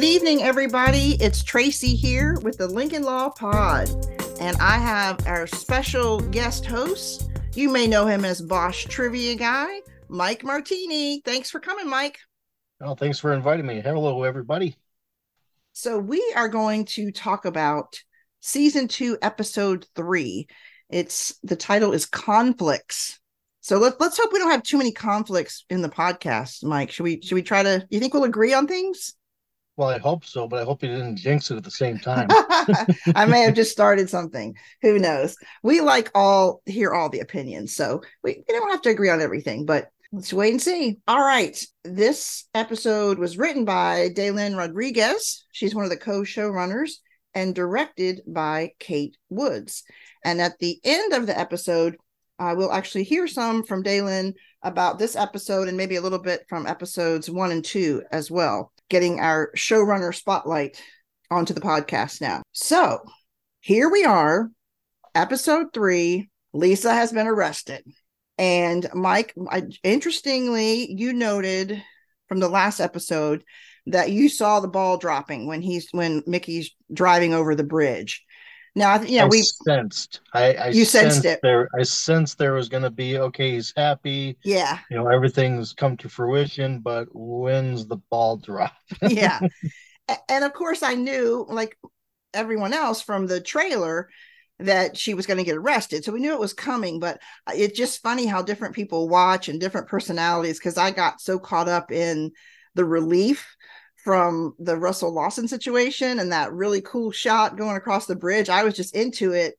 Good evening, everybody. It's Tracey here with the Lincoln Law Pod, and I have our special guest host. You may know him as Bosch Trivia Guy, Mike Martini. Thanks for coming, Mike. Oh, thanks for inviting me. Hello, everybody. So, we are going to talk about season two, episode three. It's the title is Conflicts. So let's let's hope we don't have too many conflicts in the podcast, Mike. Should we should we try to you think we'll agree on things? Well, I hope so, but I hope you didn't jinx it at the same time. I may have just started something. Who knows? We like all hear all the opinions, so we, we don't have to agree on everything, but let's wait and see. All right. This episode was written by Dailyn Rodriguez. She's one of the co-showrunners and directed by Kate Woods. And at the end of the episode, uh, we'll actually hear some from Dailyn about this episode and maybe a little bit from episodes one and two as well getting our showrunner spotlight onto the podcast now. So here we are, episode three. Lisa has been arrested. And Mike, I, interestingly, you noted from the last episode that you saw the ball dropping when he's when Mickey's driving over the bridge. Now, know, I we sensed. I, I you sensed, it. There, I sensed there was going to be okay. He's happy. Yeah. You know, everything's come to fruition. But when's the ball drop? yeah. And of course, I knew, like everyone else, from the trailer that she was going to get arrested. So we knew it was coming. But uh, it's just funny how different people watch and different personalities. Because I got so caught up in the relief from the Russell Lawson situation and that really cool shot going across the bridge. I was just into it.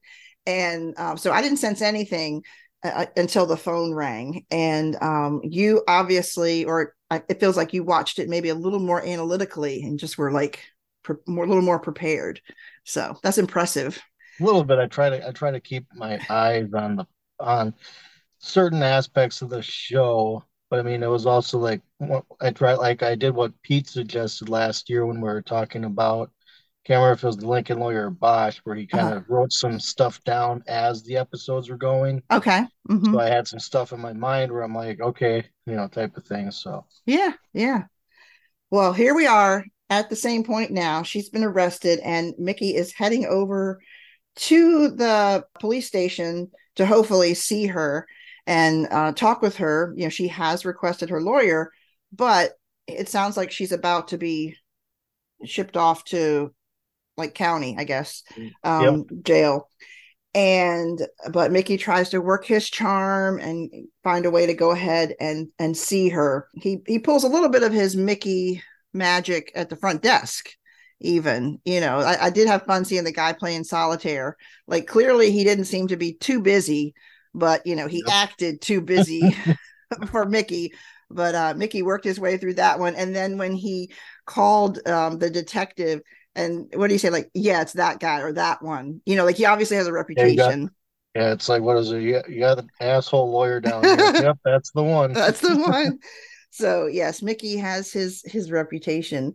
And um, so I didn't sense anything uh, uh until the phone rang. And um, you obviously, or it feels like you watched it maybe a little more analytically and just were like pre- more, a little more prepared. So that's impressive. A little bit. I try to, I try to keep my eyes on the, on certain aspects of the show but I mean, it was also like I tried, like I did what Pete suggested last year when we were talking about. Can't remember if it was the Lincoln lawyer or Bosch, where he kind of uh-huh. wrote some stuff down as the episodes were going. Okay. Mm-hmm. So I had some stuff in my mind where I'm like, okay, you know, type of thing. So yeah, yeah. Well, here we are at the same point now. She's been arrested, and Mickey is heading over to the police station to hopefully see her and uh, talk with her. You know, she has requested her lawyer, but it sounds like she's about to be shipped off to like county, I guess, um, yep. jail. And but Mickey tries to work his charm and find a way to go ahead and and see her. He he pulls a little bit of his Mickey magic at the front desk even you know I, I, did have fun seeing the guy playing solitaire like clearly he didn't seem to be too busy but you know he yep. acted too busy for Mickey. But uh, Mickey worked his way through that one, and then when he called um, the detective, and what do you say? Like, yeah, it's that guy or that one. You know, like he obviously has a reputation. Yeah, yeah it's like what is it? You got, you got an asshole lawyer down here. yep, that's the one. that's the one. So yes, Mickey has his his reputation.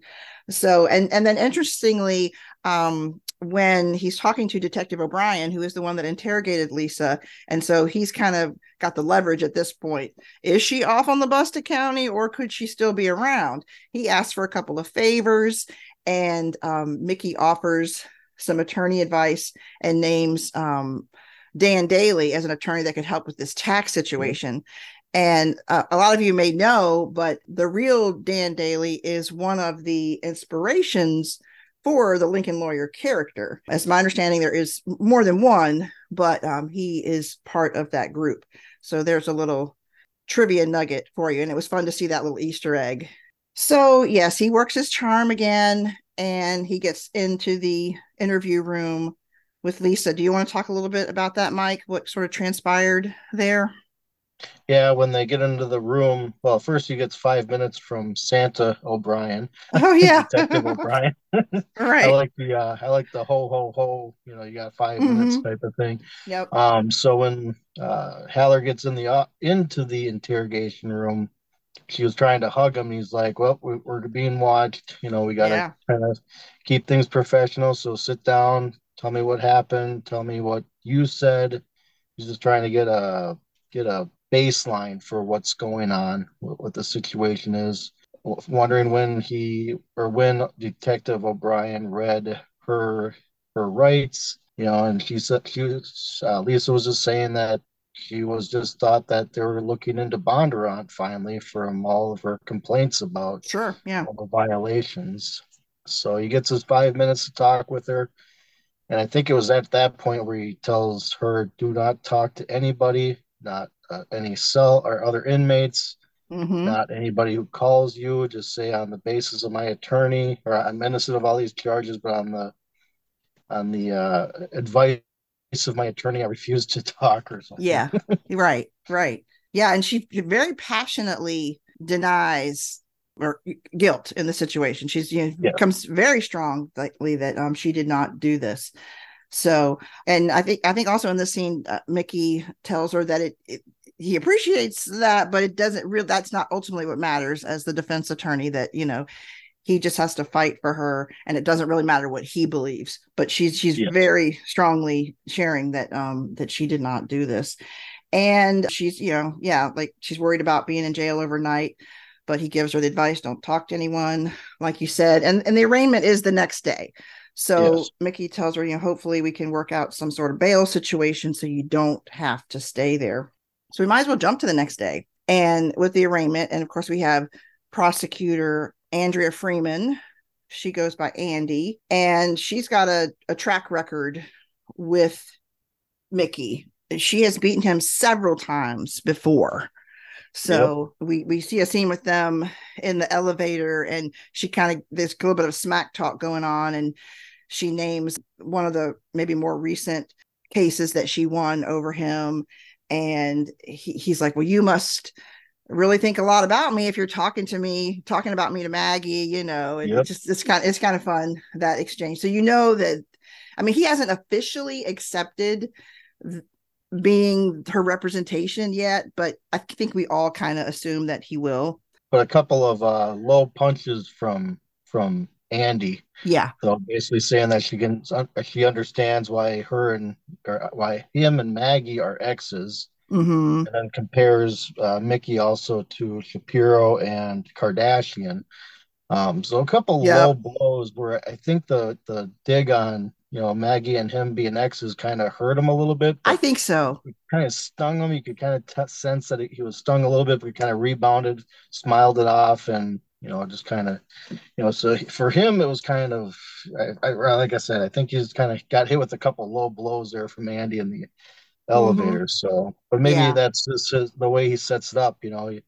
So and and then interestingly, um, when he's talking to Detective O'Brien, who is the one that interrogated Lisa. And so he's kind of got the leverage at this point. Is she off on the bus to county or could she still be around? He asks for a couple of favors, and um, Mickey offers some attorney advice and names um, Dan Daly as an attorney that could help with this tax situation. And uh, a lot of you may know, but the real Dan Daly is one of the inspirations for the Lincoln lawyer character. As my understanding, there is more than one, but um, he is part of that group. So there's a little trivia nugget for you. And it was fun to see that little Easter egg. So, yes, he works his charm again and he gets into the interview room with Lisa. Do you want to talk a little bit about that, Mike? What sort of transpired there? Yeah, when they get into the room, well, first he gets five minutes from Santa O'Brien. Oh yeah, Detective O'Brien. right. I like the uh, I like the ho ho ho. You know, you got 5 mm-hmm. minutes type of thing. Yep. Um. So when uh, Haller gets in the uh, into the interrogation room, she was trying to hug him. He's like, "Well, we, are being watched. You know, we got to yeah. kind of keep things professional. So sit down. Tell me what happened. Tell me what you said." He's just trying to get a get a baseline for what's going on, what, what the situation is. wondering when he or when Detective O'Brien read her her rights, you know, and she said she was uh, Lisa was just saying that she was just thought that they were looking into Bondurant finally from all of her complaints about sure, yeah, all the violations. So he gets his five minutes to talk with her. And I think it was at that point where he tells her, do not talk to anybody, not uh, any cell or other inmates, mm-hmm. not anybody who calls you. Just say on the basis of my attorney, or I'm innocent of all these charges, but on the on the uh, advice of my attorney, I refuse to talk or something. Yeah, right, right. Yeah, and she very passionately denies or guilt in the situation. She's you know yeah. becomes very strong likely that um she did not do this. So, and I think I think also in this scene, uh, Mickey tells her that it, it he appreciates that, but it doesn't really. That's not ultimately what matters as the defense attorney. That you know he just has to fight for her, and it doesn't really matter what he believes. But she's she's yes. very strongly sharing that um that she did not do this, and she's you know yeah like she's worried about being in jail overnight but he gives her the advice don't talk to anyone like you said and and the arraignment is the next day so yes. mickey tells her you know hopefully we can work out some sort of bail situation so you don't have to stay there. So we might as well jump to the next day. And with the arraignment and of course we have prosecutor andrea freeman. She goes by andy and she's got a, a track record with mickey. She has beaten him several times before. So yep. we we see a scene with them in the elevator, and she kind of there's a little bit of smack talk going on, and she names one of the maybe more recent cases that she won over him, and he, he's like, "Well, you must." really think a lot about me if you're talking to me talking about me to maggie you know and yep. it's just it's kind of it's kind of fun that exchange so you know that i mean he hasn't officially accepted being her representation yet, but I think we all kind of assume that he will. But a couple of uh, low punches from from Andy. Yeah. So basically saying that she can she understands why her and or why him and Maggie are exes. Mm-hmm. And then compares uh, Mickey also to Shapiro and Kardashian. Um, so a couple yep. low blows where I think the the dig on you know, Maggie and him being exes kind of hurt him a little bit. I think so. Kind of stung him. You could kind of t- sense that he was stung a little bit, but he kind of rebounded, smiled it off, and you know, just kind of, you know, so for him it was kind of, I, I like I said, I think he's kind of got hit with a couple low blows there from Andy in the mm-hmm. elevator. Mm-hmm. So, but maybe yeah. that's just the way he sets it up. You know, he,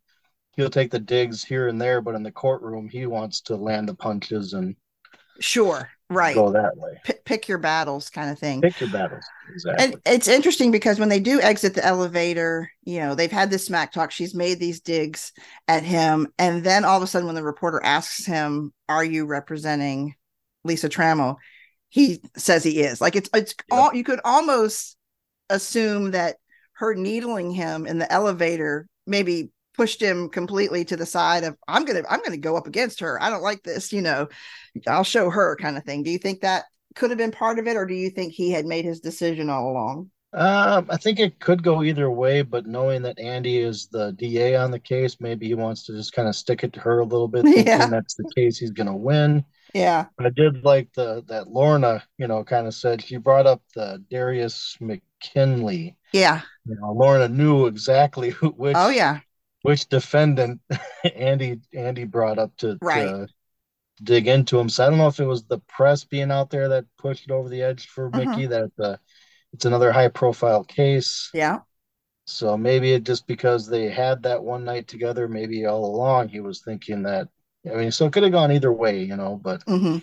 he'll take the digs here and there, but in the courtroom he wants to land the punches and. Sure right. Go that way. P- pick your battles kind of thing. Pick your battles. Exactly. And it's interesting because when they do exit the elevator you know they've had this smack talk. She's made these digs at him. And then all of a sudden when the reporter asks him are you representing lisa trammell? he says he is. Like it's it's yep. all you could almost assume that her needling him in the elevator maybe pushed him completely to the side of i'm gonna i'm gonna go up against her i don't like this you know i'll show her kind of thing do you think that could have been part of it or do you think he had made his decision all along um, I think it could go either way, but knowing that Andy is the DA on the case, maybe he wants to just kind of stick it to her a little bit, thinking yeah. that's the case he's going to win. Yeah. But I did like the that Lorna, you know, kind of said she brought up the Darius McKinley. Yeah. You know, Lorna knew exactly who which. Oh yeah which defendant Andy Andy brought up to, right. to dig into him. So I don't know if it was the press being out there that pushed it over the edge for uh-huh. Mickey that uh, it's another high profile case. Yeah. So maybe it just because they had that one night together, maybe all along he was thinking that. I mean, so it could have gone either way, you know. But mm-hmm.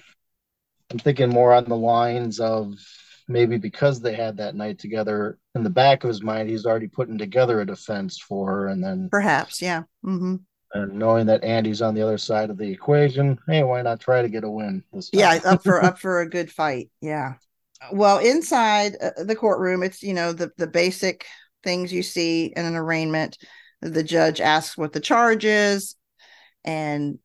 I'm thinking more on the lines of maybe because they had that night together in the back of his mind he's already putting together a defense for her and then perhaps yeah. Mm-hmm. and knowing that andy's on the other side of the equation hey why not try to get a win yeah up for up for a good fight yeah. Well inside uh, the courtroom it's you know the the basic things you see in an arraignment. The judge asks what the charge is and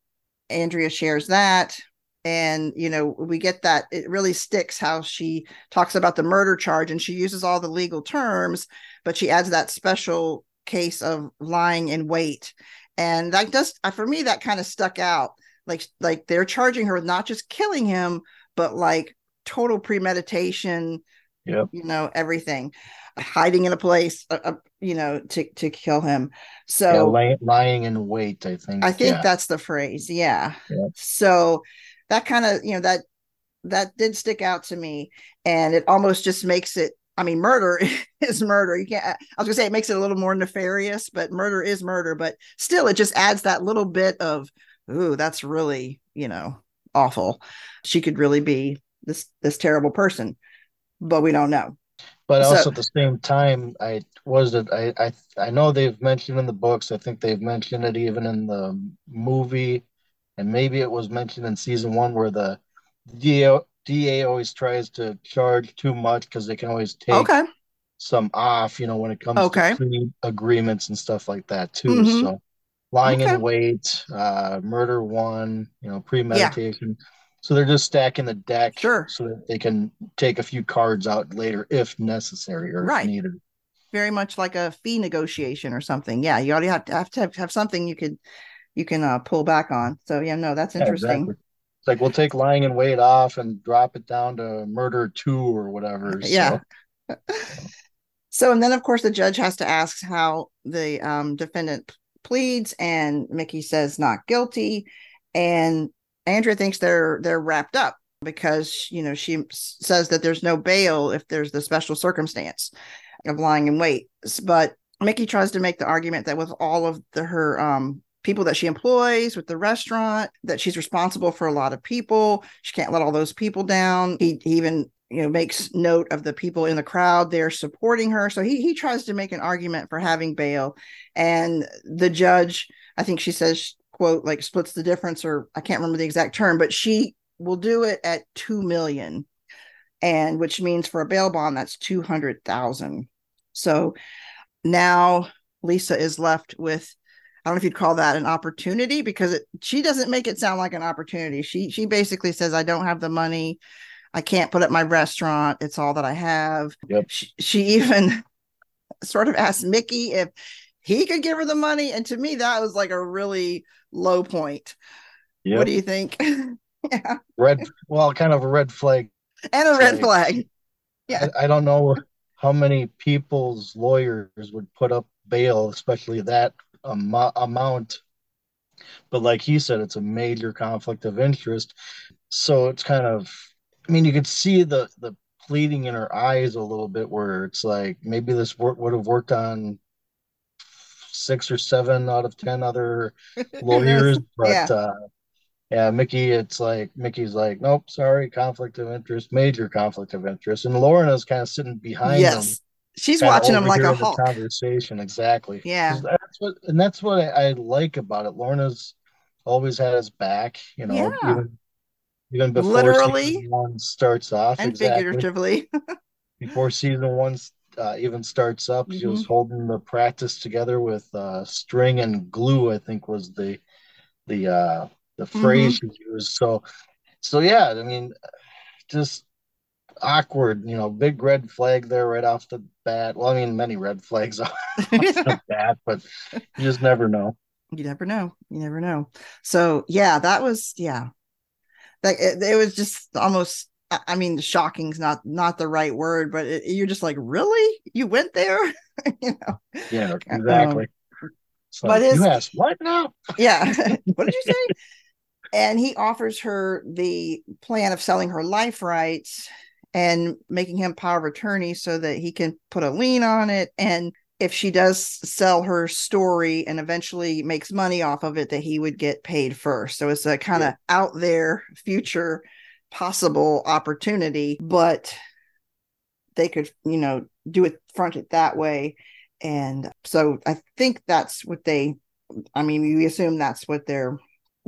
andrea shares that and you know we get that it really sticks how she talks about the murder charge and she uses all the legal terms but she adds that special case of lying in wait and that does for me that kind of stuck out like like they're charging her with not just killing him but like total premeditation Yep. you know everything hiding in a place uh, uh, you know to to kill him so yeah, lying, lying in wait i think i think yeah. that's the phrase yeah, Yeah. so that kind of you know that that did stick out to me. And it almost just makes it i mean murder is murder. You can't i was gonna say it makes it a little more nefarious but murder is murder. But still it just adds that little bit of ooh that's really you know awful. She could really be this this terrible person. But we don't know. But So- also at the same time i was it I, I i know they've mentioned in the books i think they've mentioned it even in the movie and maybe it was mentioned in season one where the DA, DA always tries to charge too much because they can always take okay some off, you know, when it comes Okay. to agreements and stuff like that too. Mhm. So lying Okay. in wait, uh, murder one, you know, premeditation. So they're just stacking the deck Sure. so that they can take a few cards out later if necessary or Right. if needed. very much like a fee negotiation or something yeah you already have to have to have, have something you could you can uh, pull back on so yeah no that's Yeah, interesting exactly. It's like we'll take lying in wait off and drop it down to murder two or whatever. Yeah. So, So, and then of course the judge has to ask how the um, defendant pleads, and Mickey says not guilty, and Andrea thinks they're they're wrapped up because you know she says that there's no bail if there's the special circumstance of lying in wait, but Mickey tries to make the argument that with all of the her um, people that she employs with the restaurant that she's responsible for a lot of people. She can't let all those people down. He, he even you know makes note of the people in the crowd there supporting her. So he he tries to make an argument for having bail. And the judge i think she says quote like splits the difference or i can't remember the exact term but she will do it at 2 million. And which means for a bail bond that's 200,000 so now Lisa is left with I don't know if you'd call that an opportunity because it, she doesn't make it sound like an opportunity. She she basically says I don't have the money. I can't put up my restaurant. It's all that I have. Yep. She, she even sort of asked Mickey if he could give her the money and to me that was like a really low point. Yep. What do you think? yeah. red, well, kind of a red flag And a red flag. Yeah. I, I don't know how many people's lawyers would put up bail, especially that amo- amount. But like he said, it's a major conflict of interest. So it's kind of, I mean, you could see the the pleading in her eyes a little bit, where it's like maybe this work would have worked on six or seven out of ten other lawyers, but Yeah. uh, yeah, Mickey, it's like Mickey's like, nope, sorry, conflict of interest, major conflict of interest, and Lorna's kind of sitting behind them, yes. She's watching him like a hawk. conversation, exactly. Yeah, That's what, and that's what I, I like about it. Lorna's always had his back, you know, Yeah. even even before Literally season one starts off, And exactly figuratively. before season one uh, even starts up, she was Mhm. holding the practice together with uh, string and glue. I think was the the uh, the phrase Mm-hmm. she used. So so yeah, I mean, just awkward. You know, big red flag there right off the bat. Well, I mean, many red flags off the bat, but you just never know. you never know you never know so yeah that was yeah like it, it was just almost I- mean shocking's not not the right word but it, you're just like really you went there you know Yeah, um, exactly. So but his- you asked what now? yeah what did you say and he offers her the plan of selling her life rights and making him power of attorney so that he can put a lien on it. And if she does sell her story and eventually makes money off of it that he would get paid first. So it's a kind of out there future possible opportunity but they could you know do it front it that way. And so i think that's what they i mean we assume that's what they're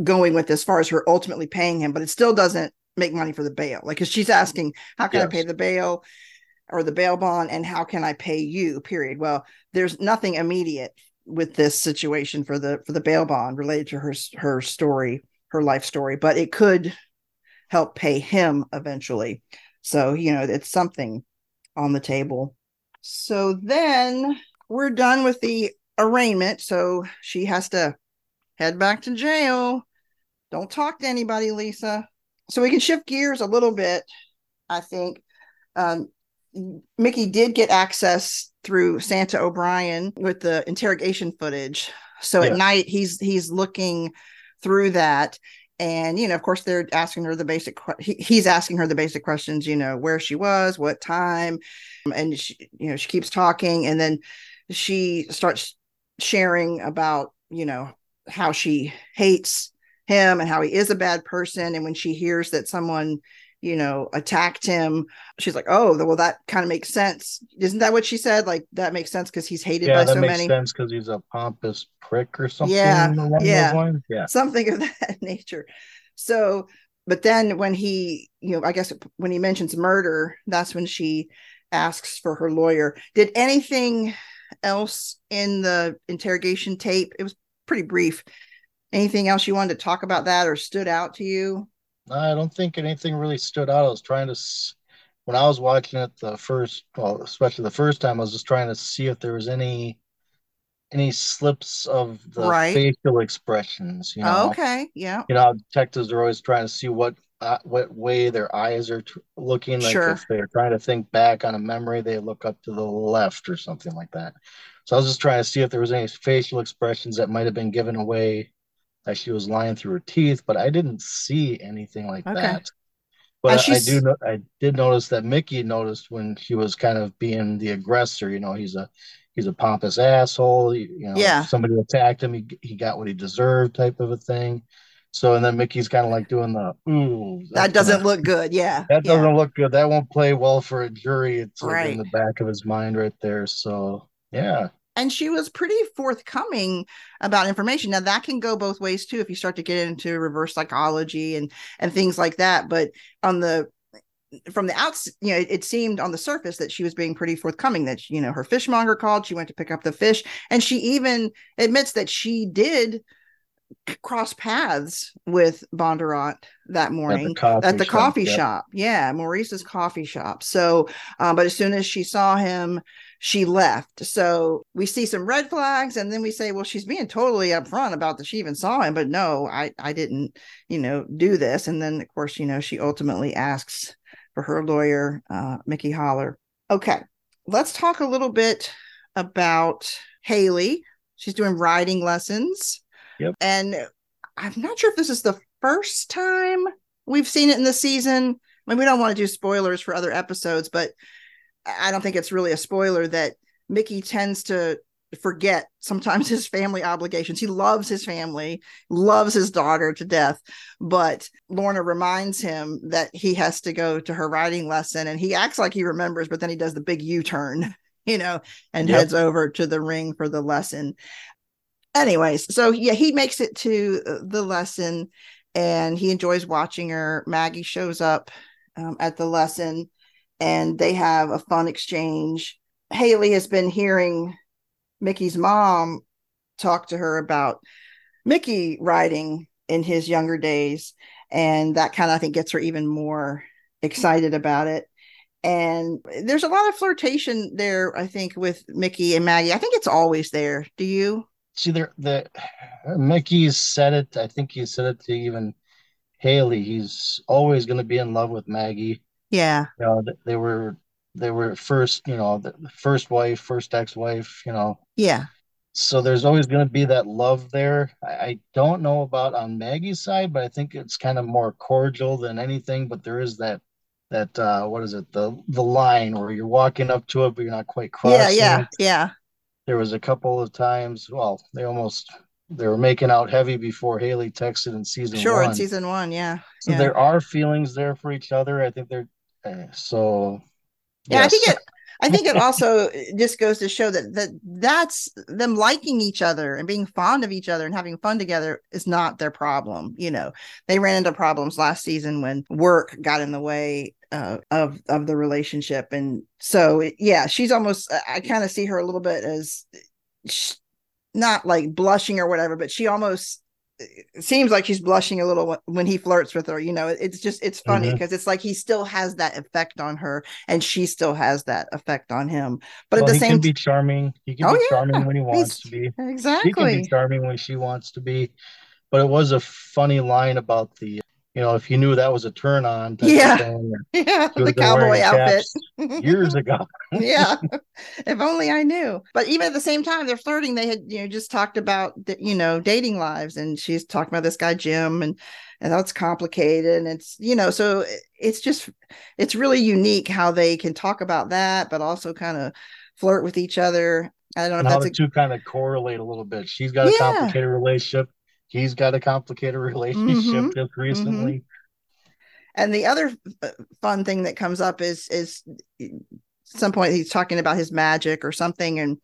going with as far as her ultimately paying him but it still doesn't make money for the bail. Like because she's asking how can i pay the bail or the bail bond and how can i pay you period? Well there's nothing immediate with this situation for the for the bail bond related to her her story her life story but it could help pay him eventually. So you know it's something on the table. So then we're done with the arraignment. So she has to head back to jail. Don't talk to anybody, Lisa. So we can shift gears a little bit, I think. Um, Mickey did get access through Santa O'Brien with the interrogation footage. So at night he's he's looking through that and you know of course they're asking her the basic he, he's asking her the basic questions you know where she was what time and she, you know she keeps talking and then she starts sharing about you know how she hates him and how he is a bad person. And when she hears that someone you know attacked him she's like oh well that kind of makes sense. Isn't that what she said? Like that makes sense because he's hated yeah, by that so makes many. sense because he's a pompous prick or something Yeah, yeah. yeah. Something of that nature. So but then when he you know i guess when he mentions murder that's when she asks for her lawyer. Did anything else in the interrogation tape? It was pretty brief anything else you wanted to talk about that or stood out to you I don't think anything really stood out. I was trying to, when I was watching it the first, well, especially the first time, I was just trying to see if there was any any slips of the Right. facial expressions. You know, okay yeah you know, detectives are always trying to see what uh, what way their eyes are tr looking. Like Sure. if they're trying to think back on a memory, they look up to the left or something like that. So I was just trying to see if there was any facial expressions that might have been given away as she was lying through her teeth, but I didn't see anything like Okay. that. Uh, but I do know I did notice that Mickey noticed when she was kind of being the aggressor. You know, he's a he's a pompous asshole. You, you know, Yeah. somebody attacked him, he he got what he deserved, type of a thing. So and then Mickey's kind of like doing the ooh. that doesn't gonna- look good yeah That yeah. doesn't look good. That won't play well for a jury. It's like Right. in the back of his mind right there. So yeah, and she was pretty forthcoming about information now that can go both ways too if you start to get into reverse psychology and and things like that but on the from the outs you know it, it seemed on the surface that she was being pretty forthcoming that you know her fishmonger called she went to pick up the fish and she even admits that she did cross paths with Bondurant that at the morning coffee at the shop, coffee yep. shop. Yeah, Maurice's coffee shop. So, um, but as soon as she saw him, she left. So we see some red flags, and then we say, well, she's being totally upfront about that she even saw him, but no, I I didn't, you know, do this. And then of course, you know, she ultimately asks for her lawyer, uh, Mickey Haller. Okay, let's talk a little bit about Haley. She's doing riding lessons. Yep. And I'm not sure if this is the first time we've seen it in the season. I mean, we don't want to do spoilers for other episodes, but I don't think it's really a spoiler that Mickey tends to forget sometimes his family obligations. He loves his family, loves his daughter to death, but Lorna reminds him that he has to go to her riding lesson and he acts like he remembers, but then he does the big U-turn, you know, and Yep. heads over to the ring for the lesson. Anyways, so yeah, he makes it to uh, the lesson and he enjoys watching her. Maggie shows up um, at the lesson and they have a fun exchange. Haley has been hearing Mickey's mom talk to her about Mickey riding in his younger days. And that kind of, I think, gets her even more excited about it. And there's a lot of flirtation there, I think, with Mickey and Maggie. I think it's always there. Do you? See, there, the Mickey's said it. I think he said it to even Haley. He's always going to be in love with Maggie. Yeah. You know, they were they were first, you know, the first wife, first ex-wife, you know. Yeah. So there's always going to be that love there. I, I don't know about on Maggie's side, but I think it's kind of more cordial than anything. But there is that that uh what is it? The the line where you're walking up to it, but you're not quite crossing Yeah. Yeah. it. Yeah. There was a couple of times, well, they almost they were making out heavy before Haley texted in season Sure. In season one. Yeah. So yeah. there are feelings there for each other. I think they're uh, so Yeah, I think it. I think it also just goes to show that that that's them liking each other and being fond of each other and having fun together is not their problem. You know, they ran into problems last season when work got in the way uh, of of the relationship, and so it- yeah, she's almost. I kind of see her a little bit as sh- not like blushing or whatever, but she almost it seems like she's blushing a little when he flirts with her. You know, it's just it's funny because mm-hmm. it's like he still has that effect on her, and she still has that effect on him. But well, at the same, can be charming. He can oh, be yeah. charming when he wants He's, to be. Exactly. She can be charming when she wants to be. But it was a funny line about the you know, if you knew that was a turn on, yeah, yeah, the cowboy outfit years ago. yeah, if only I knew. But even at the same time, they're flirting. They had, you know, just talked about, the, you know, dating lives, and she's talking about this guy Jim, and and that's complicated, and it's, you know, so it's just, it's really unique how they can talk about that, but also kind of flirt with each other. I don't know and if how that's the a... two kind of correlate a little bit. She's got a yeah. complicated relationship he's got a complicated relationship mm-hmm. just recently. Mm-hmm. And the other fun thing that comes up is is some point he's talking about his magic or something and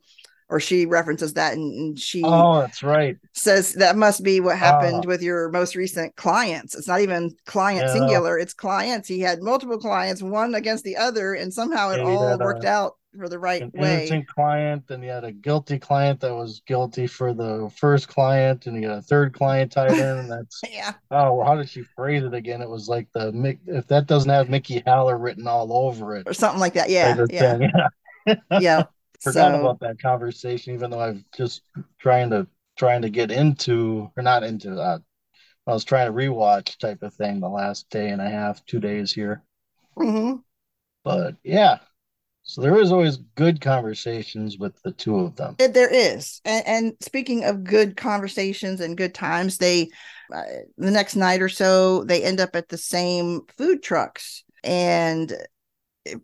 or she references that and, and she oh that's right says that must be what happened uh, with your most recent clients it's not even client yeah. singular it's clients he had multiple clients one against the other and somehow it yeah, all worked a, out for the right an way. innocent client, and he had a guilty client that was guilty for the first client, and he had a third client tied in. And that's yeah. Oh, how did she phrase it again? It was like the if that doesn't have Mickey Haller written all over it, or something like that. Yeah, yeah, yeah. yeah. Forgot so, about that conversation, even though I've just trying to trying to get into or not into. Uh, I was trying to rewatch type of thing the last day and a half, two days here. Mm-hmm. But yeah, so there is always good conversations with the two of them. There is, and, and speaking of good conversations and good times, they uh, the next night or so they end up at the same food trucks, and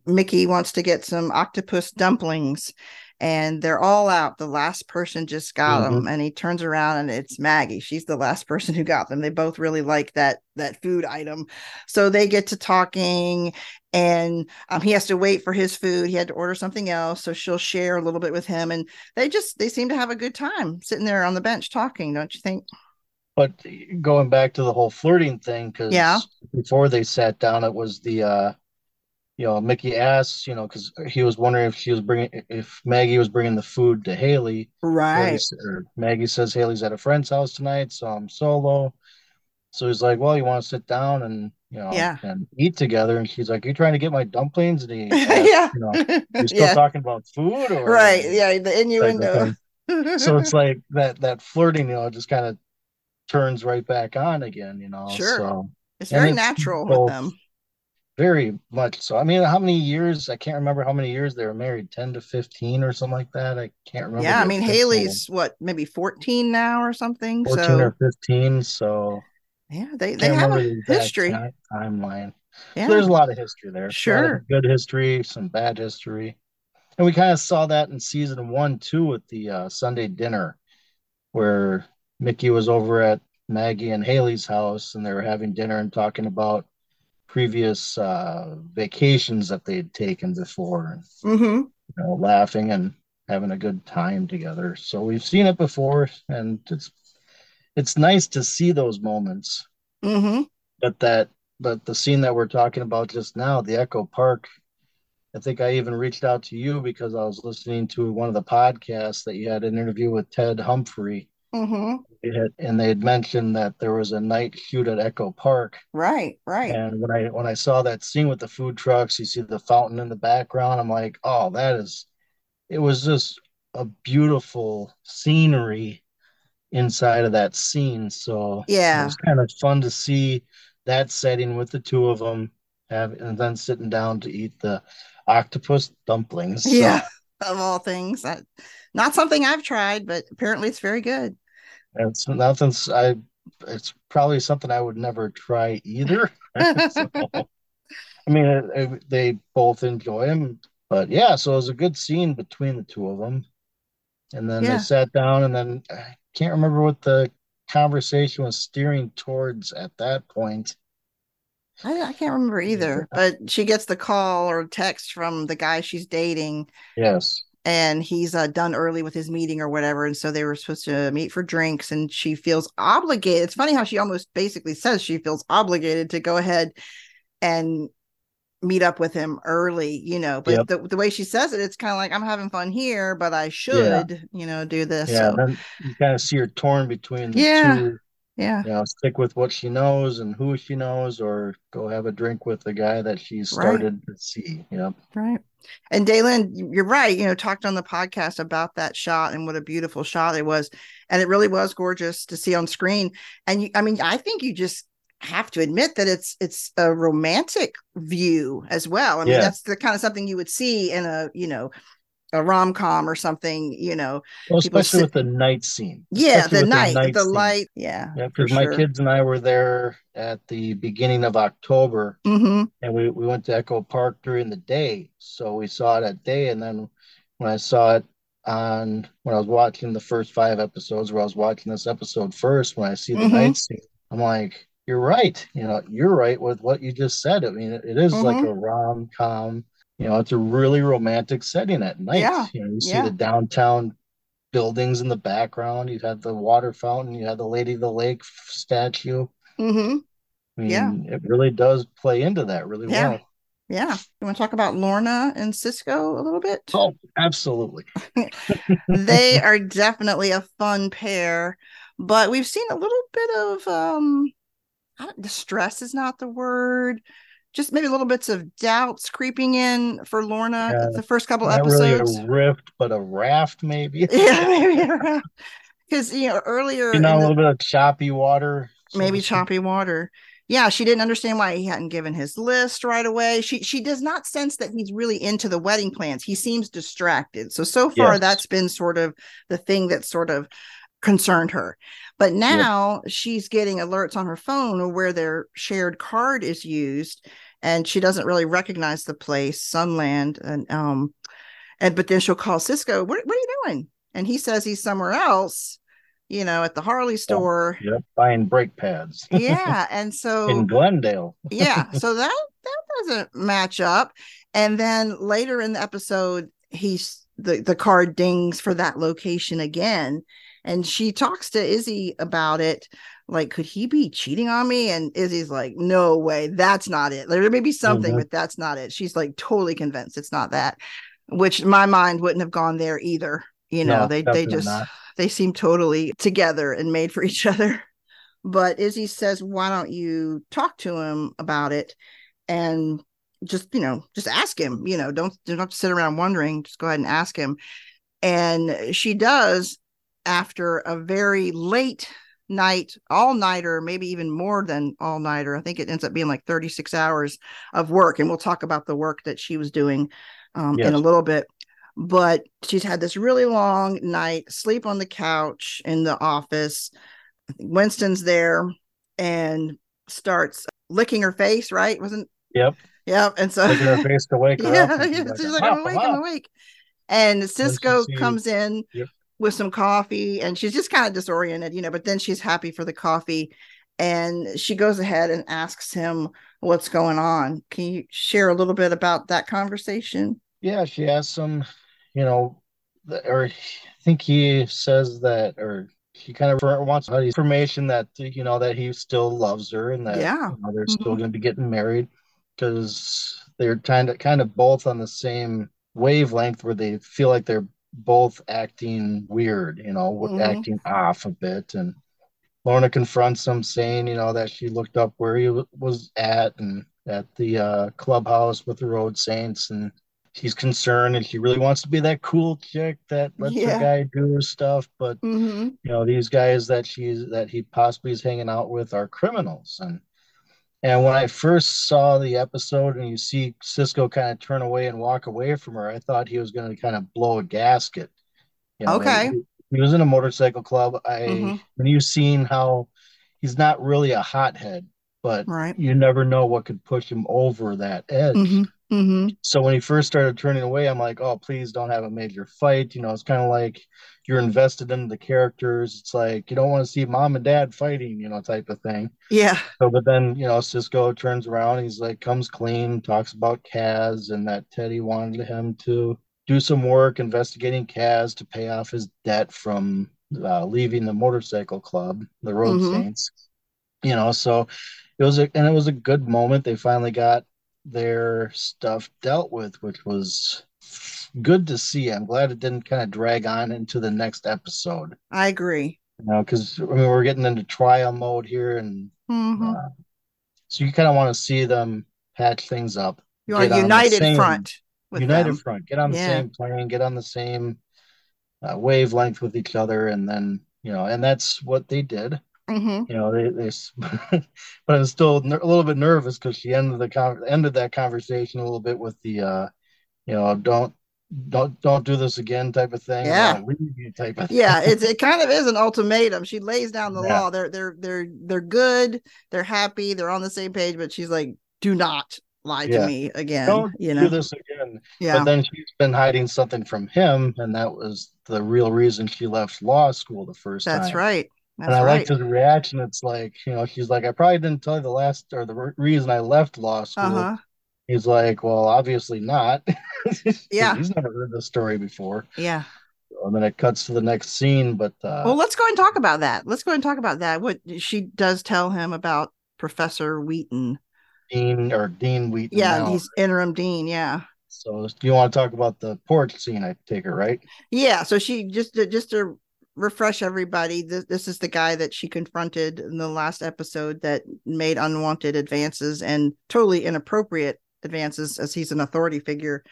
Mickey wants to get some octopus dumplings, and they're all out. The last person just got mm-hmm. them, and he turns around and it's Maggie. She's the last person who got them. They both really like that that food item, so they get to talking, and um, he has to wait for his food. He had to order something else, so she'll share a little bit with him, and they just they seem to have a good time sitting there on the bench talking. Don't you think? But going back to the whole flirting thing, because yeah, before they sat down, it was the uh you know, Mickey asks, you know, because he was wondering if she was bringing, if Maggie was bringing the food to Haley. Right. Or Maggie says Haley's at a friend's house tonight, so I'm solo. So he's like, well, you want to sit down and, you know, yeah. and eat together. And she's like, "You're trying to get my dumplings? And he, asked, yeah. you know, you still yeah. talking about food or? Right. Yeah. The innuendo. so it's like that, that flirting, you know, just kind of turns right back on again, you know? Sure. So, it's very natural both, with them very much so. I mean, how many years? I can't remember how many years they were married 10 to 15 or something like that. I can't remember. Yeah. I mean, Haley's what, maybe 14 now or something? 14 so... or 15. So, yeah, they, they have a history timeline. Yeah. So there's a lot of history there. Sure. Good history, some bad history. And we kind of saw that in season one, too, with the uh, Sunday dinner where Mickey was over at Maggie and Haley's house and they were having dinner and talking about previous uh, vacations that they'd taken before, mm-hmm. you know, laughing and having a good time together. So we've seen it before, and it's it's nice to see those moments. Mm-hmm. But that, but the scene that we're talking about just now, the Echo Park. I think I even reached out to you because I was listening to one of the podcasts that you had an interview with Ted Humphrey Mm-hmm. Had, and they had mentioned that there was a night shoot at Echo Park. Right, right. And when I when I saw that scene with the food trucks, you see the fountain in the background. I'm like, oh, that is. It was just a beautiful scenery inside of that scene. So yeah, it was kind of fun to see that setting with the two of them, have and then sitting down to eat the octopus dumplings. Yeah, of all things, that not something I've tried, but apparently it's very good. It's nothing's I. It's probably something I would never try either. so, I mean, it, it, they both enjoy them, but yeah. So it was a good scene between the two of them, and then yeah. they sat down, and then I can't remember what the conversation was steering towards at that point. I, I, can't remember either, but she gets the call or text from the guy she's dating. Yes and he's uh, done early with his meeting or whatever and so they were supposed to meet for drinks and she feels obligated it's funny how she almost basically says she feels obligated to go ahead and meet up with him early you know but yep. the, the way she says it it's kind of like i'm having fun here but i should yeah. you know do this yeah so. then you kind of see her torn between the yeah. two Yeah. You know, stick with what she knows and who she knows, or go have a drink with the guy that she started right. to see. Yep. Right. And Dailyn, you're right. You know, talked on the podcast about that shot and what a beautiful shot it was. And it really was gorgeous to see on screen. And you, I mean, I think you just have to admit that it's it's a romantic view as well. I mean, yeah. that's the kind of something you would see in a, you know, a rom com or something, you know. Well, especially sit... with the night scene. Yeah, the night, the, night the light. Yeah. Yeah, because my sure. kids and I were there at the beginning of October mm-hmm. and we, we went to Echo Park during the day. So we saw it at day. And then when I saw it on when I was watching the first five episodes, where I was watching this episode first, when I see the mm-hmm. night scene, I'm like, you're right. You know, you're right with what you just said. I mean, it, it is mm-hmm. like a rom com you know, it's a really romantic setting at night. Yeah. You know, you see yeah. the downtown buildings in the background. You had the water fountain. You had the Lady of the Lake statue. Mm-hmm. I mean, yeah. It really does play into that really yeah. well. Yeah. You want to talk about Lorna and Cisco a little bit? Oh, absolutely. they are definitely a fun pair, but we've seen a little bit of um distress is not the word just maybe little bits of doubts creeping in for Lorna yeah, the first couple not episodes. Really a rift, but a raft, maybe. yeah, maybe a raft. Because you know earlier, you know, a little bit of choppy water. So maybe choppy water. Yeah, she didn't understand why he hadn't given his list right away. She she does not sense that he's really into the wedding plans. He seems distracted. So so far, yes. that's been sort of the thing that sort of concerned her. But now she's getting alerts on her phone where their shared card is used and she doesn't really recognize the place, Sunland. And um and but then she'll call Cisco, what, what are you doing? And he says he's somewhere else, you know, at the Harley store. Yeah, buying brake pads. yeah. And so in Glendale. yeah. So that that doesn't match up. And then later in the episode, he's the, the card dings for that location again and she talks to Izzy about it. Like, could he be cheating on me? And Izzy's like, no way, that's not it. There may be something, mm-hmm. but that's not it. She's like totally convinced it's not that, which my mind wouldn't have gone there either. You know, no, they they just not. they seem totally together and made for each other. But Izzy says, why don't you talk to him about it? And just, you know, just ask him, you know, don't don't have to sit around wondering, just go ahead and ask him. And she does after a very late night, all nighter, maybe even more than all nighter. I think it ends up being like 36 hours of work. And we'll talk about the work that she was doing um, yes. in a little bit. But she's had this really long night, sleep on the couch in the office. Winston's there and starts licking her face, right? Wasn't Yep. Yep. And so licking her face to wake her yeah, up. Yeah, she's like, I'm awake, I'm awake. And Cisco comes in yep with some coffee and she's just kind of disoriented, you know, but then she's happy for the coffee and she goes ahead and asks him what's going on. Can you share a little bit about that conversation? Yeah, she asks him, you know, or I think he says that, or he kind of wants information that you know that he still loves her and that yeah. you know, they're mm-hmm. still going to be getting married because they're kind of kind of both on the same wavelength where they feel like they're both acting weird, you know, mm-hmm. acting off a bit. And Lorna confronts him, saying, you know, that she looked up where he w- was at and at the uh, clubhouse with the Road Saints, and she's concerned and she really wants to be that cool chick that lets yeah. her guy do her stuff. But mm-hmm. you know, these guys that she's that he possibly is hanging out with are criminals, and and when I first saw the episode and you see Cisco kind of turn away and walk away from her, I thought he was going to kind of blow a gasket. You know, okay. He, he, was in a motorcycle club. I mm-hmm. when you've seen how he's not really a hothead, but right. you never know what could push him over that edge. Mm-hmm. Mm-hmm. So when he first started turning away, I'm like, oh, please don't have a major fight. You know, it's kind of like you're invested in the characters. It's like you don't want to see mom and dad fighting, you know, type of thing. Yeah. So, but then you know, Cisco turns around. He's like, comes clean, talks about Kaz and that Teddy wanted him to do some work investigating Kaz to pay off his debt from uh, leaving the motorcycle club, the Road mm-hmm. Saints. You know, so it was a and it was a good moment. They finally got their stuff dealt with, which was good to see. I'm glad it didn't kind of drag on into the next episode. I agree. You know, because I mean, we're getting into trial mode here, and mm-hmm. uh, so you kind of want to see them patch things up. You are united same, front. united them. front. Get on the yeah. same plane. Get on the same uh, wavelength with each other, and then you know, and that's what they did. Mm-hmm. You know, they, they but I'm still a little bit nervous because she ended the con- ended that conversation a little bit with the, uh, you know, don't don't don't do this again type of thing. Yeah, type of yeah. It's it kind of is an ultimatum. She lays down the yeah. law. They're they're they're they're good. They're happy. They're on the same page. But she's like, do not lie yeah. to me again. Don't you know? do this again. Yeah. But then she's been hiding something from him, and that was the real reason she left law school the first That's time. That's right. That's and I right. liked his reaction. It's like, you know, she's like, I probably didn't tell you the last or the re- reason I left law school. Uh-huh. He's like, well, obviously not. yeah. He's never heard the story before. Yeah. And then it cuts to the next scene. But uh, well, let's go and talk about that. Let's go and talk about that. What she does tell him about Professor Wheaton. Dean or Dean Wheaton. Yeah, now. he's interim dean. Yeah. So do you want to talk about the porch scene? I take it right. Yeah. So she just just to refresh everybody, this, this is the guy that she confronted in the last episode that made unwanted advances and totally inappropriate advances as he's an authority figure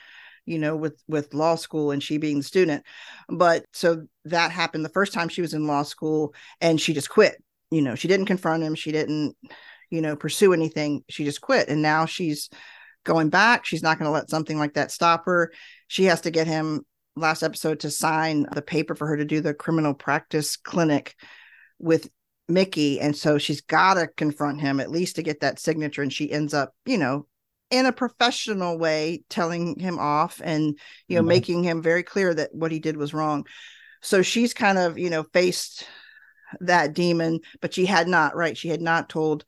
you know with with law school and she being the student. But so that happened the first time she was in law school and she just quit you know she didn't confront him she didn't you know pursue anything she just quit. And now she's going back she's not going to let something like that stop her. She has to get him last episode to sign the paper for her to do the criminal practice clinic with Mickey. And so she's got to confront him at least to get that signature. And she ends up, you know, in a professional way, telling him off and, you know, mm-hmm. making him very clear that what he did was wrong. So she's kind of, you know, faced that demon, but she had not, right? She had not told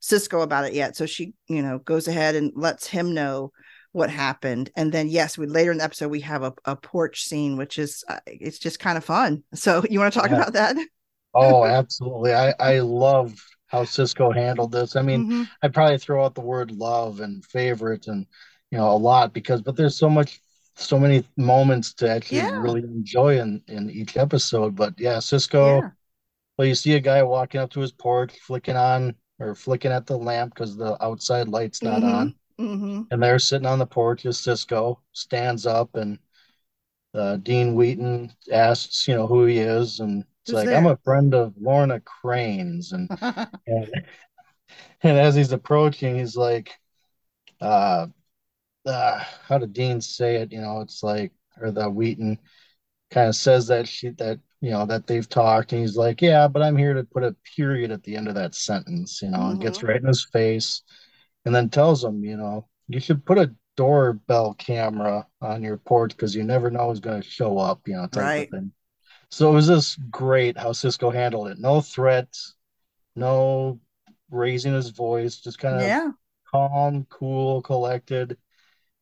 Cisco about it yet. So she, you know, goes ahead and lets him know what happened and then yes we later in the episode we have a, a porch scene which is uh, it's just kind of fun so you want to talk yeah. about that oh absolutely i i love how cisco handled this i mean mm-hmm. i'd probably throw out the word love and favorite and you know a lot because but there's so much so many moments to actually yeah. really enjoy in in each episode but yeah cisco yeah. well you see a guy walking up to his porch flicking on or flicking at the lamp because the outside light's not mm-hmm. on Mm-hmm. And they're sitting on the porch as Cisco stands up and uh, Dean Wheaton asks, you know, who he is. And it's Who's like, there? I'm a friend of Lorna Crane's. And, and, and as he's approaching, he's like, uh, uh, how did Dean say it? You know, it's like, or the Wheaton kind of says that she, that, you know, that they've talked. And he's like, yeah, but I'm here to put a period at the end of that sentence, you know, mm-hmm. and gets right in his face and then tells them, you know, you should put a doorbell camera on your porch because you never know who's going to show up, you know, right. So it was just great how Cisco handled it. No threats, no raising his voice, just kind of yeah. calm, cool, collected.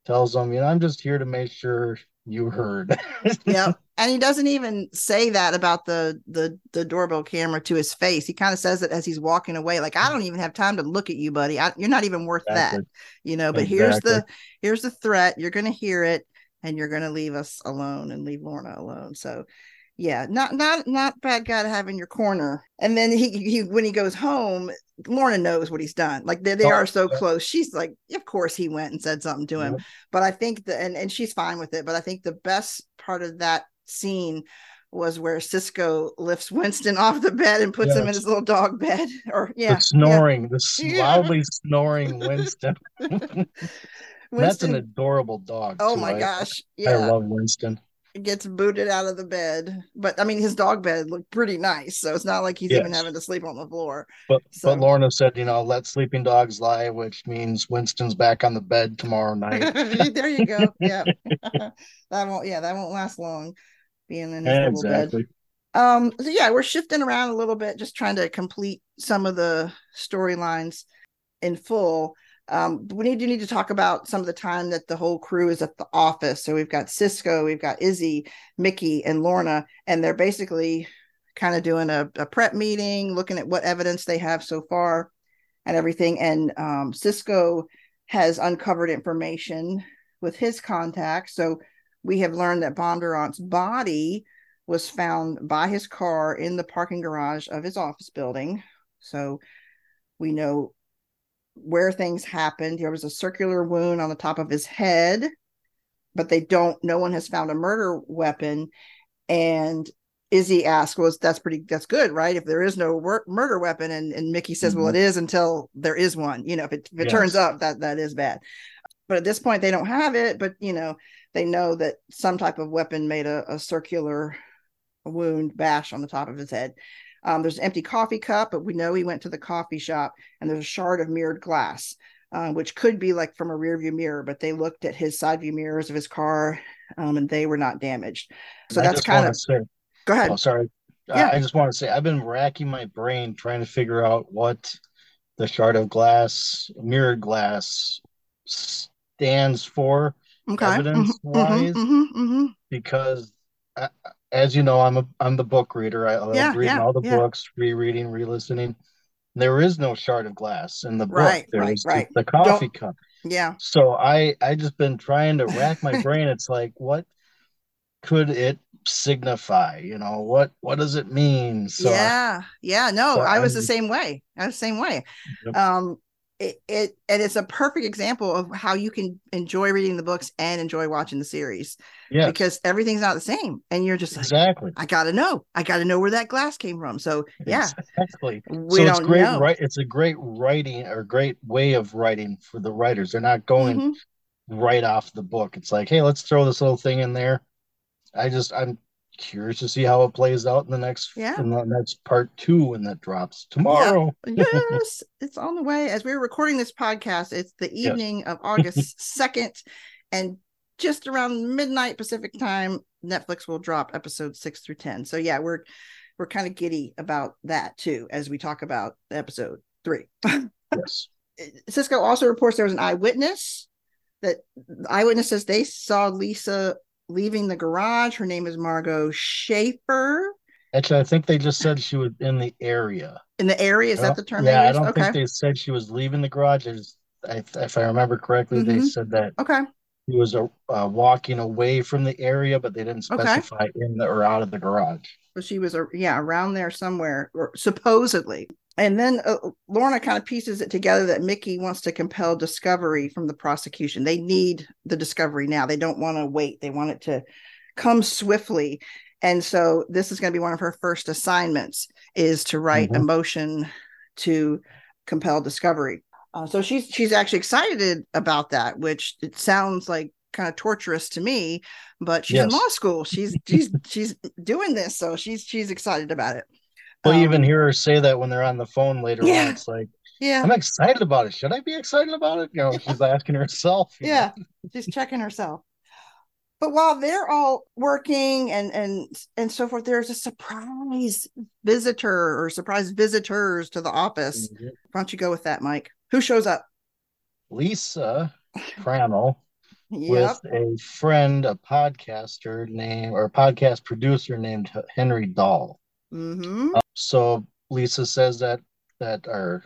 Tells them, you know, I'm just here to make sure you heard. yeah. And he doesn't even say that about the the the doorbell camera to his face. He kind of says it as he's walking away, like I mm. don't even have time to look at you, buddy. I, you're not even worth exactly. that, you know. But exactly. here's the here's the threat. You're going to hear it, and you're going to leave us alone and leave Lorna alone. So yeah, not not not bad guy to have in your corner. And then he he when he goes home, Lorna knows what he's done. Like they, they oh, are so yeah. close. She's like, of course he went and said something to him. But I think that and, and she's fine with it. But I think the best part of that scene was where Cisco lifts Winston off the bed and puts yes. him in his little dog bed. Or yeah, the snoring, yeah. the loudly snoring Winston. Winston. That's an adorable dog. Oh too. my I, gosh. Yeah. I love Winston gets booted out of the bed. But I mean, his dog bed looked pretty nice, so it's not like he's yes. even having to sleep on the floor. But so. but Lorna said, you know, let sleeping dogs lie, which means Winston's back on the bed tomorrow night. there you go. Yeah, that won't. Yeah, that won't last long. Being in his exactly. little bed. Um. So yeah, we're shifting around a little bit, just trying to complete some of the storylines in full um, we need to need to talk about some of the time that the whole crew is at the office. So we've got Cisco, we've got Izzy, Mickey, and Lorna, and they're basically kind of doing a, a prep meeting, looking at what evidence they have so far and everything. And um, Cisco has uncovered information with his contacts. So we have learned that Bondurant's body was found by his car in the parking garage of his office building. So we know where things happened. There was a circular wound on the top of his head, but they don't, no one has found a murder weapon. And Izzy asks, "Was well, that's pretty that's good, right? If there is no wor- murder weapon," and and Mickey says, mm-hmm. "Well, it is until there is one. You know, if it, if it yes. turns up, that that is bad." But at this point, they don't have it. But you know, they know that some type of weapon made a, a circular wound bash on the top of his head. Um, there's an empty coffee cup, but we know he went to the coffee shop, and there's a shard of mirrored glass, uh, which could be like from a rear view mirror. But they looked at his side view mirrors of his car, um, and they were not damaged. So I that's kind of. Say, go ahead. Oh, sorry. Yeah. I just want to say I've been racking my brain trying to figure out what the shard of glass, mirrored glass, stands for okay. evidence wise, mm-hmm, mm-hmm, mm-hmm. because uh, as you know, I'm a I'm the book reader. I love yeah, reading yeah, all the yeah. books, rereading, re-listening. There is no shard of glass in the book. Right, there right, right. The, the coffee Don't, cup. Yeah. So I I just been trying to rack my brain. It's like what could it signify? You know what what does it mean? So yeah, yeah. No, so I was I'm, the same way. I was the same way. Yep. Um, it, it and it's a perfect example of how you can enjoy reading the books and enjoy watching the series yeah because everything's not the same and you're just exactly. I gotta know. I gotta know where that glass came from. So yeah. Exactly. We so it's great know. right it's a great writing or great way of writing for the writers. They're not going mm-hmm. right off the book. It's like hey let's throw this little thing in there. I just i'm curious to see how it plays out in the next yeah. in the next part two when that drops tomorrow. Yeah. yes it's on the way. As we're recording this podcast it's the evening yes. of august 2nd and just around midnight pacific time netflix will drop episode 6 through 10 so yeah we're we're kind of giddy about that too as we talk about episode 3 yes. Cisco also reports there was an eyewitness that eyewitnesses they saw lisa leaving the garage. Her name is Margot Schaefer. Actually, I think they just said she was in the area. In the area, is that the term? Yeah, I don't okay. think they said she was leaving the garage. I, if I remember correctly, mm-hmm. they said that. Okay. He was uh, uh, walking away from the area, but they didn't specify okay. in the, or out of the garage. But she was, uh, yeah, around there somewhere, or supposedly and then uh, Lorna kind of pieces it together that Mickey wants to compel discovery from the prosecution. They need the discovery now. They don't want to wait. They want it to come swiftly. And so this is going to be one of her first assignments is to write mm-hmm. a motion to compel discovery. Uh, so she's she's actually excited about that, which it sounds like kind of torturous to me, but she's yes. in law school. She's she's she's doing this, so she's she's excited about it. We'll um, even hear her say that when they're on the phone later yeah, on. It's like, yeah, I'm excited about it. Should I be excited about it? You know, she's asking herself. Yeah, know? she's checking herself. But while they're all working and and and so forth, there's a surprise visitor or surprise visitors to the office. Mm-hmm. Why don't you go with that, Mike? Who shows up? Lisa Trammell. yep. with a friend, a podcaster named or a podcast producer named Henry Dahl. Mm-hmm. So Lisa says that that or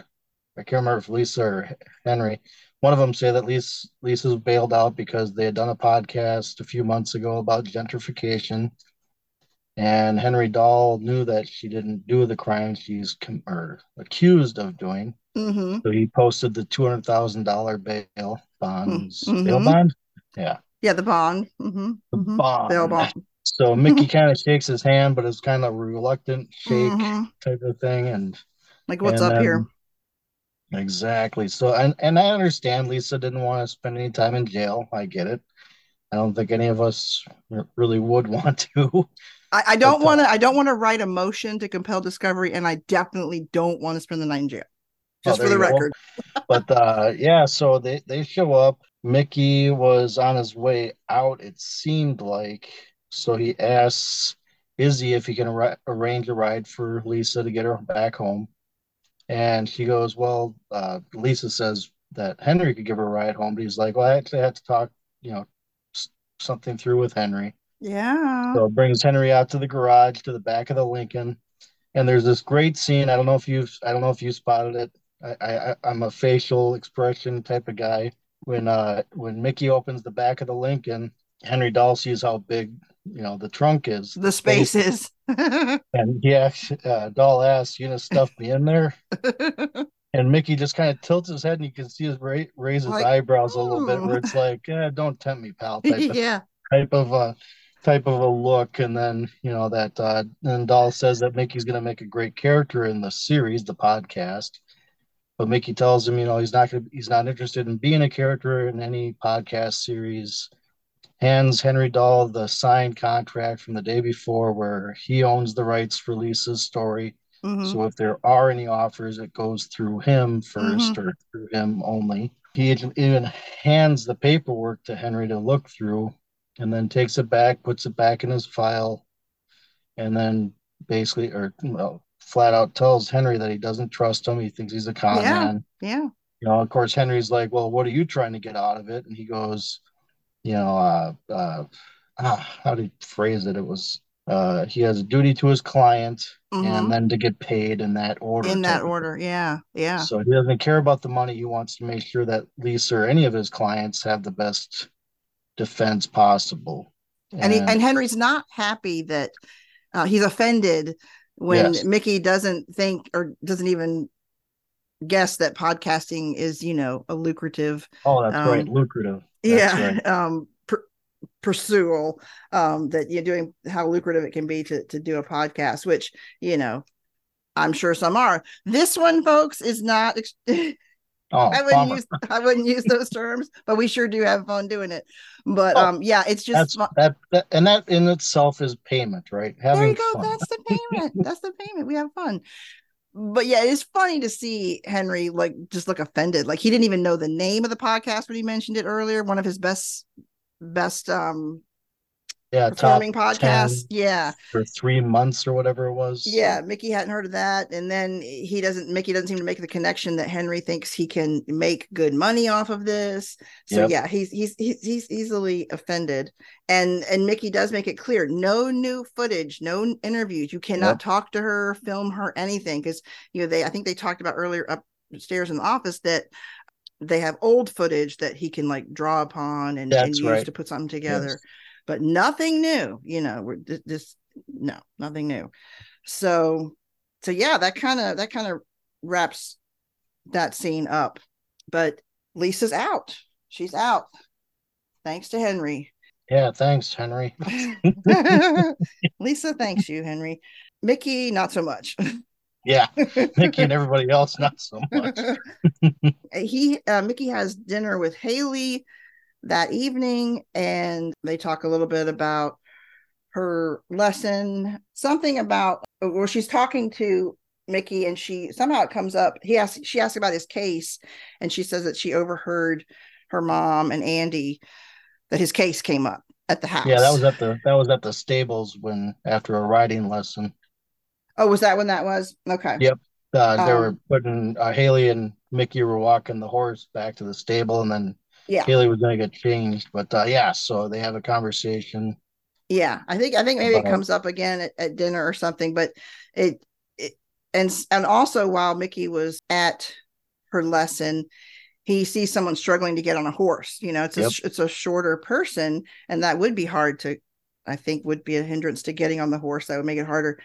I can't remember if Lisa or Henry, one of them say that Lisa Lisa's bailed out because they had done a podcast a few months ago about gentrification, and Henry Dahl knew that she didn't do the crime she's com- or accused of doing. Mm-hmm. So he posted the two hundred thousand dollar bail bonds, mm-hmm. bail bond. Yeah. Yeah, the bond. Mm-hmm. The mm-hmm. bond. Bail bond. So Mickey kind of shakes his hand, but it's kind of a reluctant shake mm-hmm. type of thing. And like, what's and, up um, here? Exactly. So, and, and I understand Lisa didn't want to spend any time in jail. I get it. I don't think any of us really would want to. I, don't want to. I don't want to write a motion to compel discovery, and I definitely don't want to spend the night in jail. Oh, Just oh, for the record. but uh, yeah, so they they show up. Mickey was on his way out. It seemed like so he asks Izzy if he can ar- arrange a ride for Lisa to get her back home. And she goes, Well, uh, Lisa says that Henry could give her a ride home, but he's like, Well, I actually had to talk, you know, s- something through with Henry. Yeah. So brings Henry out to the garage to the back of the Lincoln. And there's this great scene. I don't know if you've I don't know if you spotted it. I, I I'm a facial expression type of guy. When uh when Mickey opens the back of the Lincoln, Henry Dahl sees how big you know the trunk is the space is and yeah uh, Dahl asks you gonna stuff me in there. And mickey just kind of tilts his head and you can see his ra- raise his Like, eyebrows a little bit where it's like eh, don't tempt me pal type of, yeah. type of uh type of a look. And then you know that uh then Dahl says that mickey's gonna make a great character in the series the podcast. But mickey tells him you know he's not gonna he's not interested in being a character in any podcast series hands Henry Dahl the signed contract from the day before where he owns the rights for Lisa's story. Mhm. So if there are any offers, it goes through him 1st or through him only. He even hands the paperwork to Henry to look through and then takes it back, puts it back in his file, and then basically, or well, flat out tells Henry that he doesn't trust him. He thinks he's a con Yeah. man yeah you know, of course, Henry's like, well, what are you trying to get out of it? And he goes, you know, uh, uh, ah, how do you phrase it? It was, uh, he has a duty to his client Mhm. and then to get paid in that order. in that order yeah yeah. So he doesn't care about the money. He wants to make sure that Lisa or any of his clients have the best defense possible. and he, and Henry's not happy that uh, he's offended when Yes. Mickey doesn't think or doesn't even guess that podcasting is you know a lucrative oh, that's um, right, lucrative. That's yeah right. um pursual um that you're doing how lucrative it can be to to do a podcast which you know i'm sure some are this one folks is not ex- Oh, i wouldn't bummer. use i wouldn't use those terms but we sure do have fun doing it but Oh, um yeah it's just that, that, and that in itself is payment, right? there you go fun. that's the payment that's the payment we have fun but yeah it's funny to see henry like just look offended. Like he didn't even know the name of the podcast when he mentioned it earlier. One of his best best um yeah, performing podcast yeah for three months or whatever it was. Yeah mickey hadn't heard of that and then he doesn't mickey doesn't seem to make the connection that henry thinks he can make good money off of this so Yep. yeah he's, he's he's he's easily offended and and mickey does make it clear no new footage no interviews you cannot Yep. talk to her film her anything because you know they i think they talked about earlier upstairs in the office that they have old footage that he can like draw upon and, and use right. to put something together Yes. But nothing new you know we're this no nothing new. So so yeah that kind of that kind of wraps that scene up. But lisa's out. She's out. Thanks to henry. Yeah, thanks, Henry. lisa thanks you henry. Mickey not so much. Yeah, Mickey and everybody else, not so much. he uh, mickey has dinner with haley that evening and they talk a little bit about her lesson something about where she's talking to mickey and she somehow it comes up he asks she asks about his case and she says that she overheard her mom and andy that his case came up at the house Yeah, that was at the that was at the stables when after a riding lesson. oh was that when that was okay Yep. Uh, they were Um, putting uh, Haley and Mickey were walking the horse back to the stable, and then yeah Haley was going to get changed. But uh, yeah, so they have a conversation. Yeah, I think I think maybe it comes up again at, at dinner or something, but it, it and and also while Mickey was at her lesson, he sees someone struggling to get on a horse. You know, it's a Yep. it's a shorter person, and that would be hard to, I think, would be a hindrance to getting on the horse. That would make it harder.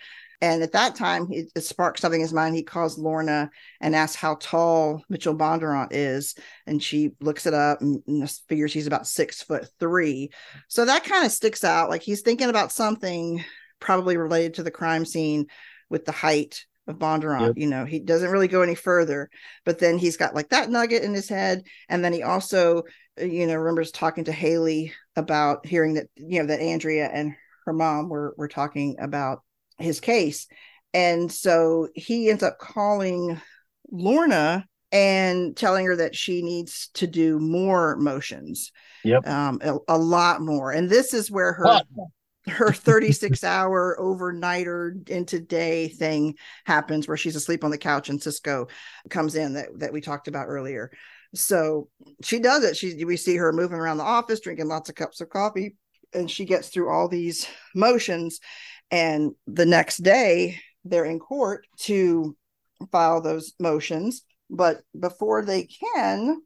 And at that time, it, it sparked something in his mind. He calls Lorna and asks how tall Mitchell Bondurant is, and she looks it up and, and figures he's about six foot three. So that kind of sticks out. Like he's thinking about something probably related to the crime scene with the height of Bondurant. Yep. You know, he doesn't really go any further, but then he's got like that nugget in his head. And then he also, uh, you know, remembers talking to Haley about hearing that, you know, that Andrea and her mom were were talking about his case. And so he ends up calling Lorna and telling her that she needs to do more motions. Yep. um a, a lot more. And this is where her But her 36 hour overnighter into day thing happens where she's asleep on the couch and cisco comes in that, that we talked about earlier. So she does it. She we see her moving around the office drinking lots of cups of coffee and she gets through all these motions and the next day they're in court to file those motions but before they can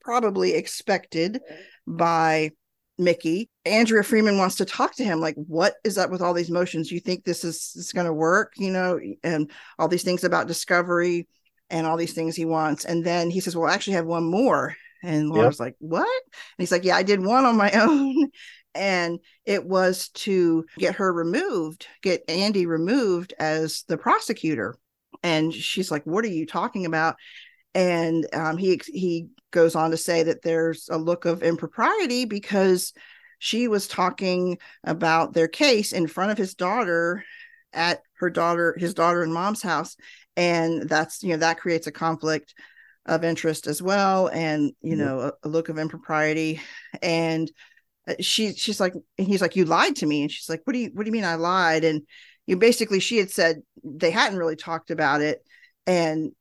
probably expected by Mickey. Andrea Freeman wants to talk to him, like, what is up with all these motions? You think this is, is going to work, you know, and all these things about discovery and all these things he wants. And then he says, Well, I actually have one more. And Lorna's yep. like, What? And he's like, Yeah, I did one on my own. And it was to get her removed, get Andy removed as the prosecutor. And she's like, What are you talking about? And um, he he goes on to say that there's a look of impropriety because she was talking about their case in front of his daughter at her daughter his daughter and mom's house and that's you know that creates a conflict of interest as well and you know a, a look of impropriety and Uh, she she's like and he's like you lied to me. And she's like what do you what do you mean i lied? And you basically she had said they hadn't really talked about it. And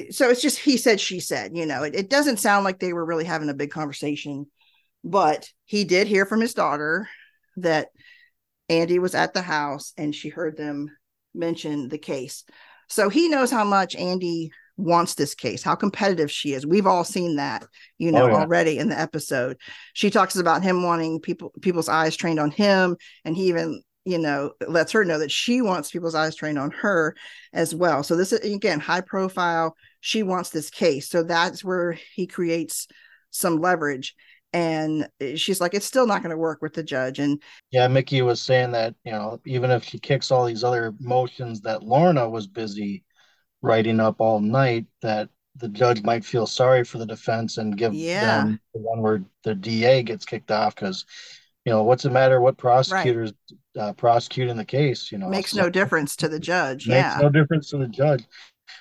eh, so it's just he said she said you know it, it doesn't sound like they were really having a big conversation but he did hear from his daughter that andy was at the house and she heard them mention the case. So he knows how much andy wants this case how competitive she is. We've all seen that you know oh, yeah. already in the episode. She talks about him wanting people people's eyes trained on him and he even you know lets her know that she wants people's eyes trained on her as well. So this is again high profile. She wants this case. So that's where he creates some leverage. And she's like it's still not going to work with the judge. And yeah mickey was saying that you know even if she kicks all these other motions that lorna was busy writing up all night that the judge might feel sorry for the defense and give yeah. them the one where the da gets kicked off because you know what's the matter what prosecutors right. uh, prosecuting the case you know makes so, no difference to the judge makes yeah no difference to the judge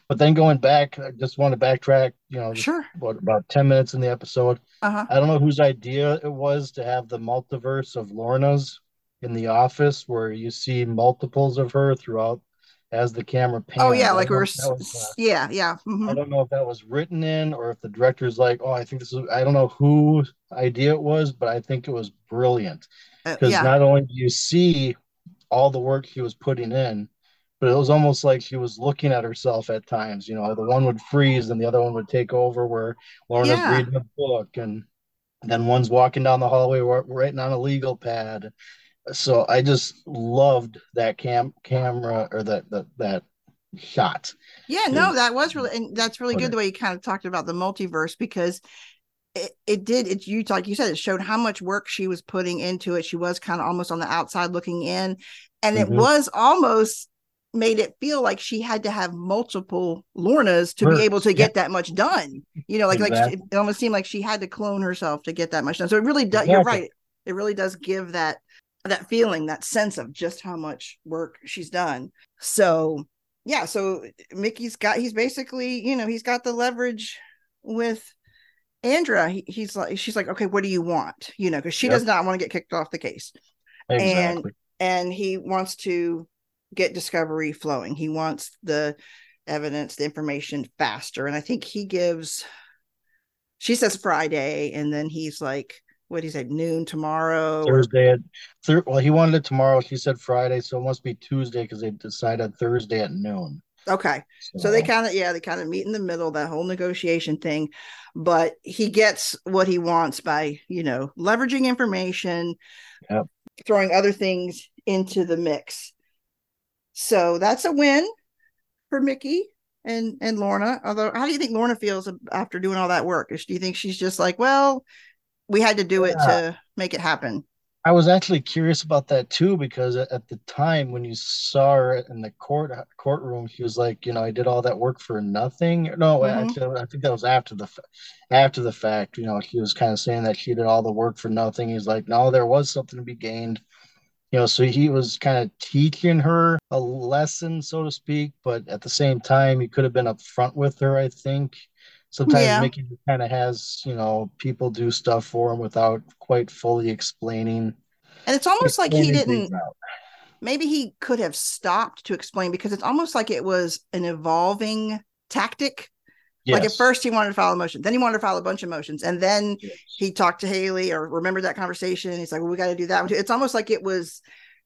but then going back i just want to backtrack you know sure what, about 10 minutes in the episode uh-huh. i don't know whose idea it was to have the multiverse of lorna's in the office where you see multiples of her throughout as the camera pans. Oh yeah, like we were. Was, yeah, yeah. Mm-hmm. I don't know if that was written in or if the director's like, oh, I think this is. I don't know who idea it was, but I think it was brilliant because uh, yeah. not only do you see all the work he was putting in, but it was almost like she was looking at herself at times. You know, the one would freeze and the other one would take over, where Lorna's yeah. reading a book and then one's walking down the hallway writing on a legal pad so I just loved that cam camera or that that that shot. Yeah, no, that was really and that's really good the way you kind of talked about the multiverse because it, it did it you like you said it showed how much work she was putting into it. She was kind of almost on the outside looking in and mm-hmm. it was almost made it feel like she had to have multiple Lornas to be able to get yeah. that much done. You know, like exactly. like it almost seemed like she had to clone herself to get that much done. So it really does. Exactly. You're right. It really does give that that feeling, that sense of just how much work she's done. So yeah, so Mickey's got he's basically, you know, he's got the leverage with Andrea. He, he's like she's like, okay, what do you want? You know, because she yep. does not want to get kicked off the case. Exactly. And and he wants to get discovery flowing. He wants the evidence, the information faster. And I think he gives she says Friday, and then he's like, what he said noon tomorrow thursday at thir- well he wanted it tomorrow she said friday so it must be tuesday because they decided thursday at noon. Okay so, so they kind of yeah they kind of meet in the middle that whole negotiation thing but he gets what he wants by you know leveraging information yep. throwing other things into the mix. So that's a win for mickey and and lorna although how do you think lorna feels after doing all that work? Do you think she's just like well we had to do yeah. it to make it happen. I was actually curious about that too because at the time when you saw her in the court courtroom, she was like, you know, I did all that work for nothing. No, mm-hmm. actually, I think that was after the after the fact. You know, she was kind of saying that she did all the work for nothing. He's like, no, there was something to be gained. You know, so he was kind of teaching her a lesson, so to speak, but at the same time, he could have been upfront with her. I think sometimes yeah. Mickey kind of has you know people do stuff for him without quite fully explaining. And it's almost like he didn't. Maybe he could have stopped to explain because it's almost like it was an evolving tactic. Yes. Like at first he wanted to file a motion, then he wanted to file a bunch of motions, and then yes. he talked to Haley or remembered that conversation. he's like, "Well, we got to do that." It's almost like it was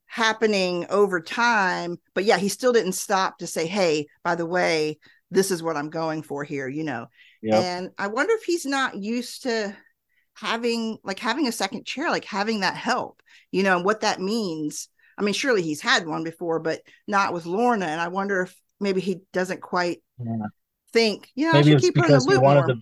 happening over time, but yeah, he still didn't stop to say, "Hey, by the way, this is what I'm going for here," you know. And I wonder if he's not used to having like having a second chair, like having that help, you know, and what that means. I mean, surely he's had one before, but not with Lorna. And I wonder if maybe he doesn't quite yeah. think, you know, maybe I should keep her in the. The,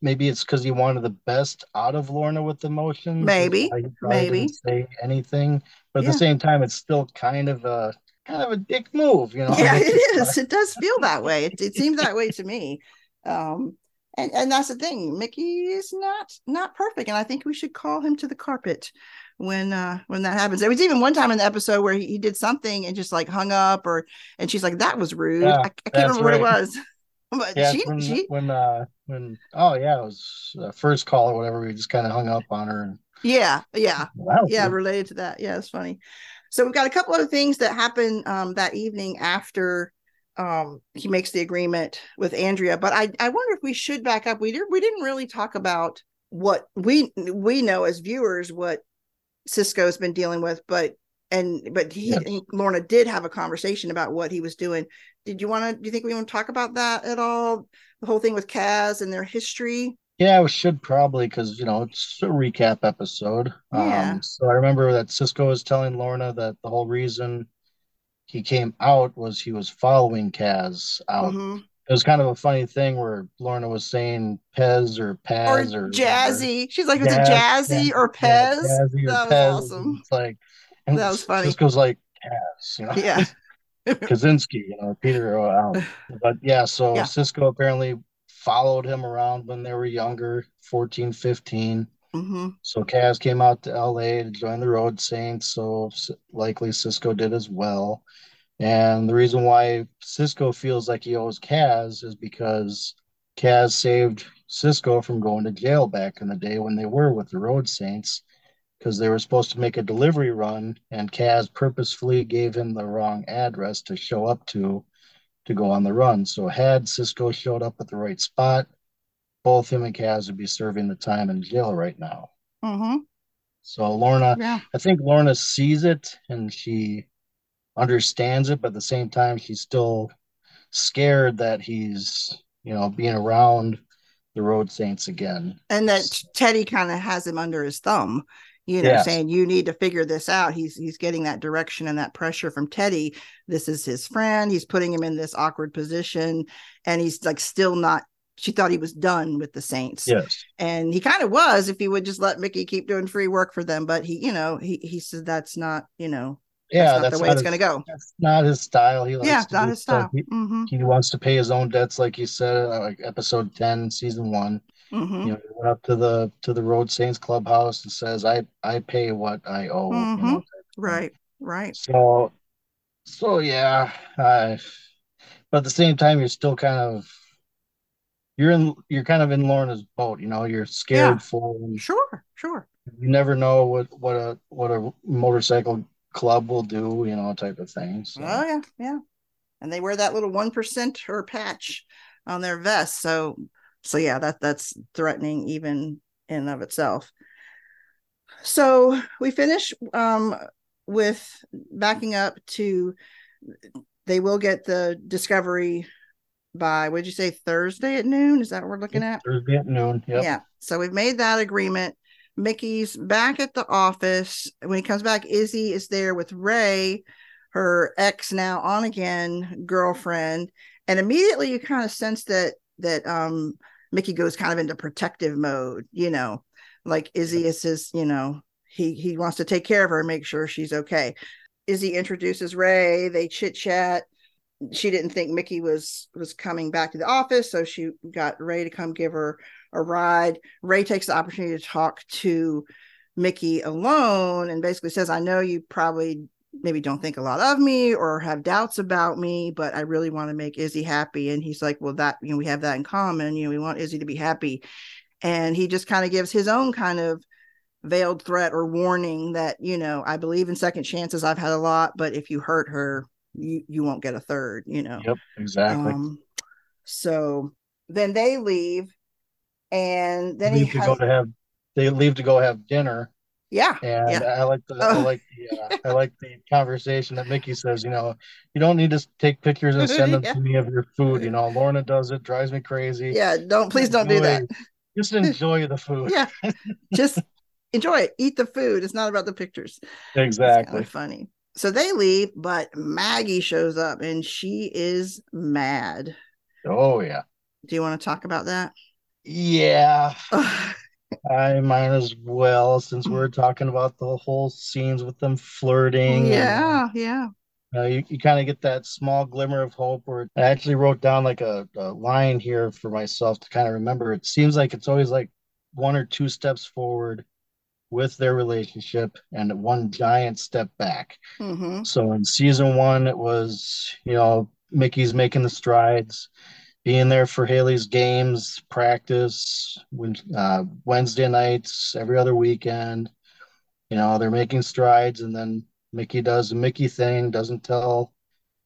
maybe it's because he wanted the best out of Lorna with emotions. Maybe, maybe say anything, but yeah. at the same time, it's still kind of a kind of a dick move, you know. Yeah, it is. It does feel that way. It, it seems that way to me. Um, and and that's the thing. Mickey is not not perfect, and I think we should call him to the carpet when uh when that happens. There was even one time in the episode where he, he did something and just like hung up, or and she's like, "That was rude." Yeah, I, I, can't remember right. what it was. but yeah, she, when, she when uh when oh yeah, it was uh, first call or whatever. We just kind of hung up on her. And, yeah, yeah, yeah. Related to that, yeah, it's funny. So we've got a couple other things that happen um, that evening after um, he makes the agreement with Andrea. But I, I wonder if we should back up. We did we didn't really talk about what we we know as viewers what Cisco's been dealing with, but and but he yes. Lorna did have a conversation about what he was doing. Did you want to? Do you think we want to talk about that at all? The whole thing with Kaz and their history. Yeah, we should probably because you know it's a recap episode. Yeah. Um, so I remember that Cisco was telling Lorna that the whole reason he came out was he was following Kaz out. Mm-hmm. It was kind of a funny thing where Lorna was saying Pez or Paz or, or Jazzy. Or, She's like, was Jazz, it Jazzy or Pez? Jazzy that or was Pez. awesome. It's like and that was funny. Cisco's like Kaz, you know. Yeah. Kaczynski, you know, Peter out. But yeah, so yeah. Cisco apparently followed him around when they were younger, 14, 15. Mm-hmm. So Kaz came out to LA to join the Road Saints. So likely Cisco did as well. And the reason why Cisco feels like he owes Kaz is because Kaz saved Cisco from going to jail back in the day when they were with the Road Saints because they were supposed to make a delivery run and Kaz purposefully gave him the wrong address to show up to to go on the run. So had Cisco showed up at the right spot, both him and Kaz would be serving the time in jail right now. Mm-hmm. So Lorna, yeah. I think Lorna sees it and she understands it, but at the same time, she's still scared that he's, you know, being around the Road Saints again. And that Teddy kind of has him under his thumb, you know, yes. saying you need to figure this out. He's he's getting that direction and that pressure from Teddy. This is his friend. He's putting him in this awkward position, and he's like still not she thought he was done with the Saints. Yes. And he kind of was if he would just let Mickey keep doing free work for them. But he, you know, he he said that's not, you know, yeah, that's, that's the way it's going to go. That's not his style. He likes yeah, not his style. He, mm-hmm. he, wants to pay his own debts, like you said, uh, like episode ten, season one. Mm-hmm. You know, he went up to the to the Road Saints clubhouse and says, "I I pay what I owe." Mm-hmm. You know, right, right. So, so yeah, I, but at the same time, you're still kind of you're in you're kind of in Lorna's boat, you know, you're scared yeah. for sure, sure. You never know what what a what a motorcycle club will do, you know, type of thing. So. Oh yeah, yeah. And they wear that little one percent or patch on their vest. So so yeah, that that's threatening even in of itself. So we finish um with backing up to they will get the discovery by what did you say Thursday at noon? Is that what we're looking at? Thursday at noon. Yep. Yeah. So we've made that agreement. Mickey's back at the office. When he comes back, Izzy is there with Ray, her ex now on again girlfriend, and immediately you kind of sense that that um Mickey goes kind of into protective mode. You know, like Izzy is his. You know, he he wants to take care of her and make sure she's okay. Izzy introduces Ray. They chit chat she didn't think Mickey was was coming back to the office, so she got Ray to come give her a ride. Ray takes the opportunity to talk to Mickey alone and basically says, "I know you probably maybe don't think a lot of me or have doubts about me, but I really want to make Izzy happy." And he's like, "Well, that you know, we have that in common. You know, we want Izzy to be happy." And he just kind of gives his own kind of veiled threat or warning that you know I believe in second chances. I've had a lot, but if you hurt her, you you won't get a third you know yep exactly um, so then they leave and then leave he has, go to have they leave to go have dinner yeah and yeah. i like the i like the uh, i like the conversation that mickey says you know you don't need to take pictures and send them yeah. to me of your food you know lorna does it drives me crazy yeah don't please don't do that just enjoy the food. yeah, just enjoy it. Eat the food. It's not about the pictures. Exactly. funny. So they leave, but Maggie shows up and she is mad. Oh yeah. Do you want to talk about that? Yeah. I might as well since we're talking about the whole scenes with them flirting. Yeah, and, yeah. Uh, you, you kind of get that small glimmer of hope where I actually wrote down like a, a line here for myself to kind of remember. It seems like it's always like one or two steps forward with their relationship and one giant step back. Mm-hmm. So in season one, it was, you know, Mickey's making the strides, being there for Haley's games, practice, when, uh, Wednesday nights, every other weekend. You know, they're making strides, and then Mickey does the Mickey thing, doesn't tell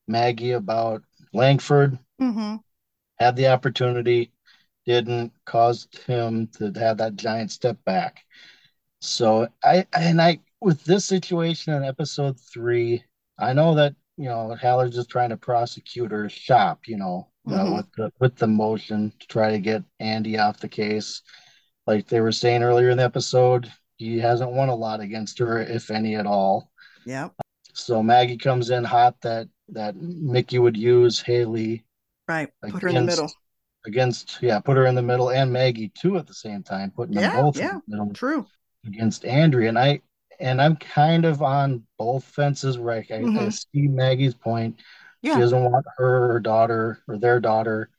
Maggie about Langford, mm-hmm. had the opportunity, didn't, caused him to have that giant step back. So I and I with this situation in episode three, I know that you know Haller's just trying to prosecute her shop, you know, mm-hmm. uh, with the with the motion to try to get Andy off the case. Like they were saying earlier in the episode, he hasn't won a lot against her, if any at all. Yeah. So Maggie comes in hot that that Mickey would use Haley. Right. Put against, her in the middle. Against yeah, put her in the middle and Maggie too at the same time, putting yeah, them both yeah, in the middle. True against Andrea, and I and I'm kind of on both fences. Right, I, mm-hmm. I see Maggie's point. Yeah. She doesn't want her, her daughter or their daughter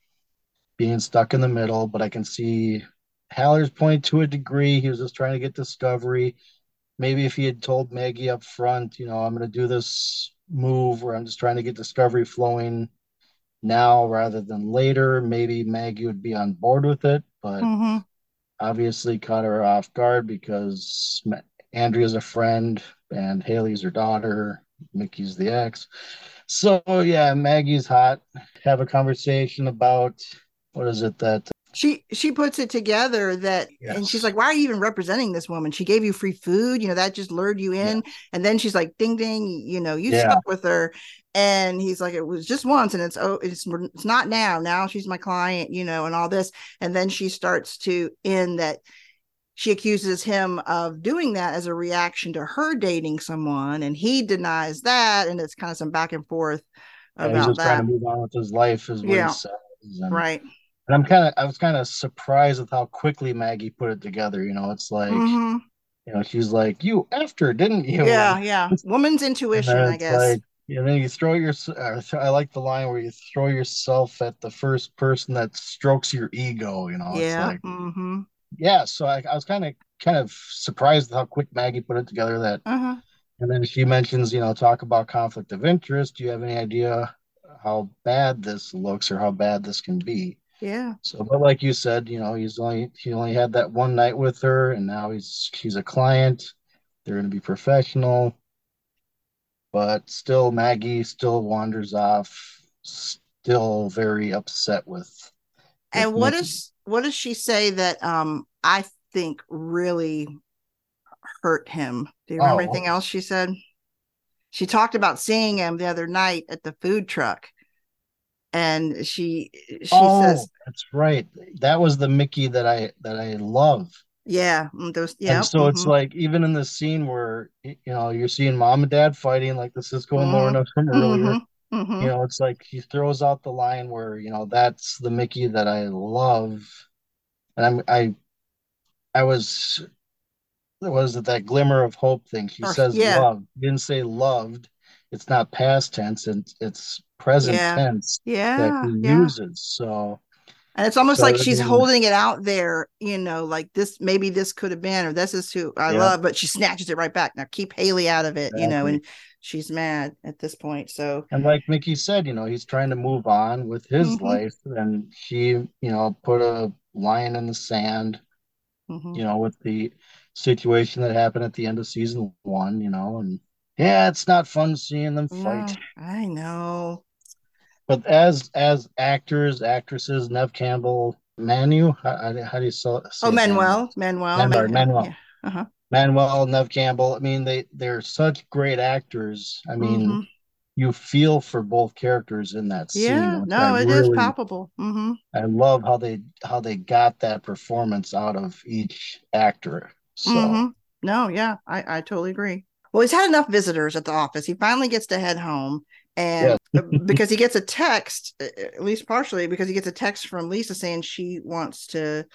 being stuck in the middle, but I can see Haller's point to a degree. He was just trying to get discovery. Maybe if he had told Maggie up front, you know, I'm going to do this move where I'm just trying to get discovery flowing now rather than later, maybe Maggie would be on board with it. But mm-hmm obviously caught her off guard because Andrea's a friend and Haley's her daughter, Mickey's the ex. So yeah, Maggie's hot. Have a conversation about what is it that she she puts it together that yes. and she's like why are you even representing this woman she gave you free food you know that just lured you in yeah. and then she's like ding ding you know you yeah. stuck with her and he's like it was just once and it's oh it's it's not now now she's my client you know and all this and then she starts to in that she accuses him of doing that as a reaction to her dating someone and he denies that and it's kind of some back and forth about he's just that. trying to move on with his life as yeah. And, right and i'm kind of i was kind of surprised with how quickly maggie put it together you know it's like mm-hmm. you know she's like you after didn't you yeah yeah woman's intuition i guess like, you know, you throw your. I like the line where you throw yourself at the first person that strokes your ego. You know, yeah, like, mm-hmm. yeah. So I, I was kind of kind of surprised how quick Maggie put it together. That, uh-huh. and then she mentions, you know, talk about conflict of interest. Do you have any idea how bad this looks or how bad this can be? Yeah. So, but like you said, you know, he's only he only had that one night with her, and now he's she's a client. They're going to be professional but still Maggie still wanders off, still very upset with. with and what is what does she say that um I think really hurt him? Do you remember oh. anything else she said? She talked about seeing him the other night at the food truck. And she she oh, says that's right. That was the Mickey that I that I love. Yeah, mm, those yeah. And so mm-hmm. it's like even in the scene where you know you're seeing mom and dad fighting, like the Cisco and Lorna mm-hmm. from earlier. Mm-hmm. mm-hmm. You know, it's like he throws out the line where you know that's the Mickey that I love, and I'm I I was was it that glimmer of hope thing? She or, says yeah. love, didn't say loved. It's not past tense, and it's present yeah. tense yeah. that he yeah. uses. So and it's almost so, like she's holding it out there, you know, like this, maybe this could have been, or this is who I yeah. love, but she snatches it right back. Now keep Haley out of it, exactly. you know, and she's mad at this point. So, and like Mickey said, you know, he's trying to move on with his mm-hmm. life, and she, you know, put a line in the sand, mm-hmm. you know, with the situation that happened at the end of season one, you know, and yeah, it's not fun seeing them fight. I know but as as actors, actresses, Neve Campbell, Manu, how, how do you say? Oh, Manuel, Manuel, Manuel, Manuel. Yeah. Uh-huh. Manuel, Neve Campbell. I mean, they they're such great actors. I mean, mm-hmm. you feel for both characters in that scene. Yeah, no, I it is really palpable. hmm I love how they how they got that performance out of each actor. So No, yeah, I, I totally agree. Well, he's had enough visitors at the office. He finally gets to head home. And yeah, uh, because he gets a text, at least partially because he gets a text from Lisa saying she wants to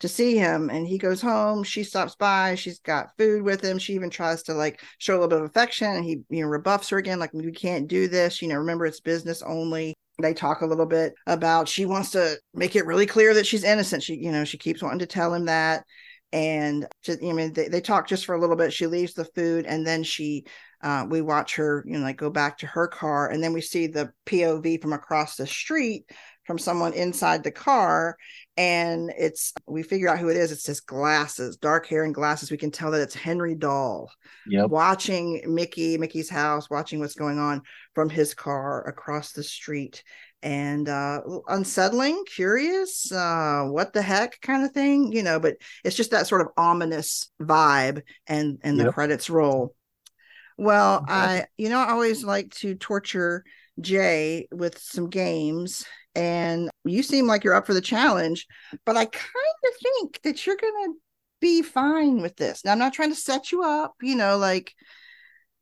to see him. And he goes home she stops by she's got food with him. She even tries to like show a little bit of affection. And he you know rebuffs her again like we can't do this. You know remember it's business only. They talk a little bit about she wants to make it really clear that she's innocent. She you know she keeps wanting to tell him that and just, I mean they, they talk just for a little bit. She leaves the food and then she uh, we watch her you know like go back to her car and then we see the pov from across the street from someone inside the car. And it's we figure out who it is. It's his glasses dark hair and glasses. We can tell that it's henry dahl yep. watching mickey mickey's house watching what's going on from his car across the street and uh unsettling curious uh what the heck kind of thing you know but it's just that sort of ominous vibe and and yep. the credits roll. Well i you know i always like to torture jay with some games and you seem like you're up for the challenge but i kind of think that you're gonna be fine with this. Now i'm not trying to set you up you know like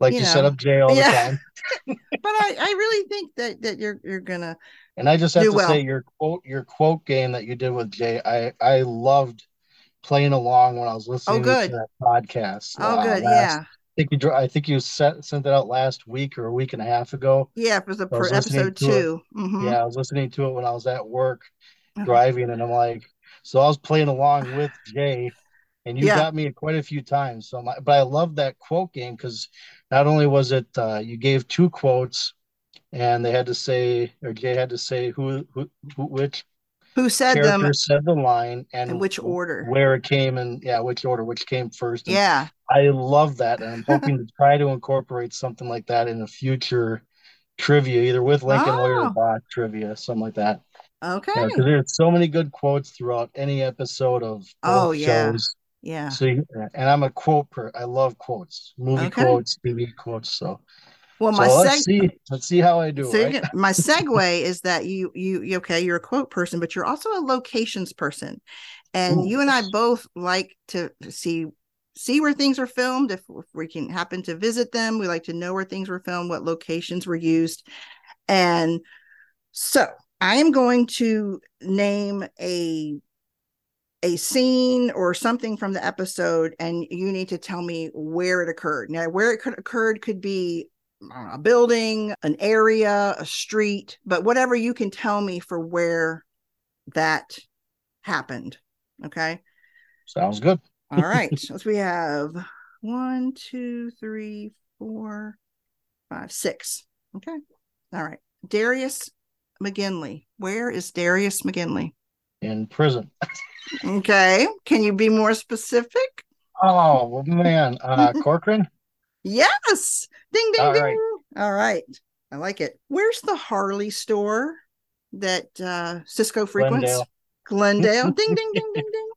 like you, you know, set up jay all yeah. the time but I, I really think that that you're you're gonna and i just have to well. say your quote your quote game that you did with jay i i loved playing along when i was listening oh, good. to that podcast oh uh, good last, yeah I think you I think you set, sent that out last week or a week and a half ago. Yeah, it was a per episode two. Mm-hmm. Yeah, I was listening to it when I was at work driving, and I'm like, so I was playing along with Jay, and you yeah. got me quite a few times. So, my, but I love that quote game because not only was it uh, you gave two quotes, and they had to say, or Jay had to say who, who, who which who said them who said the line and in which order where it came and yeah which order which came first and yeah i love that and i'm hoping to try to incorporate something like that in a future trivia either with lincoln oh. lawyer bot trivia something like that okay because yeah, there's so many good quotes throughout any episode of oh yeah shows. Yeah so and i'm a quote per i love quotes movie okay. quotes tv quotes so well, my so let's seg- see. Let's see how I do. So right? my segue is that you you okay, you're a quote person, but you're also a locations person, and Ooh. you and I both like to see see where things are filmed. If, if we can happen to visit them, we like to know where things were filmed, what locations were used, and so I am going to name a a scene or something from the episode and you need to tell me where it occurred now where it could occurred could be a building, an area, a street, but whatever you can tell me for where that happened. Okay. Sounds good. All right. so we have one, two, three, four, five, six. Okay. All right. Darius McGinley. Where is Darius McGinley? In prison. okay. Can you be more specific? Oh man. Uh Corcoran? Yes. Ding ding All ding. Right. All right. I like it. Where's the Harley store that uh Cisco frequents? Glendale. Glendale. ding ding ding ding ding.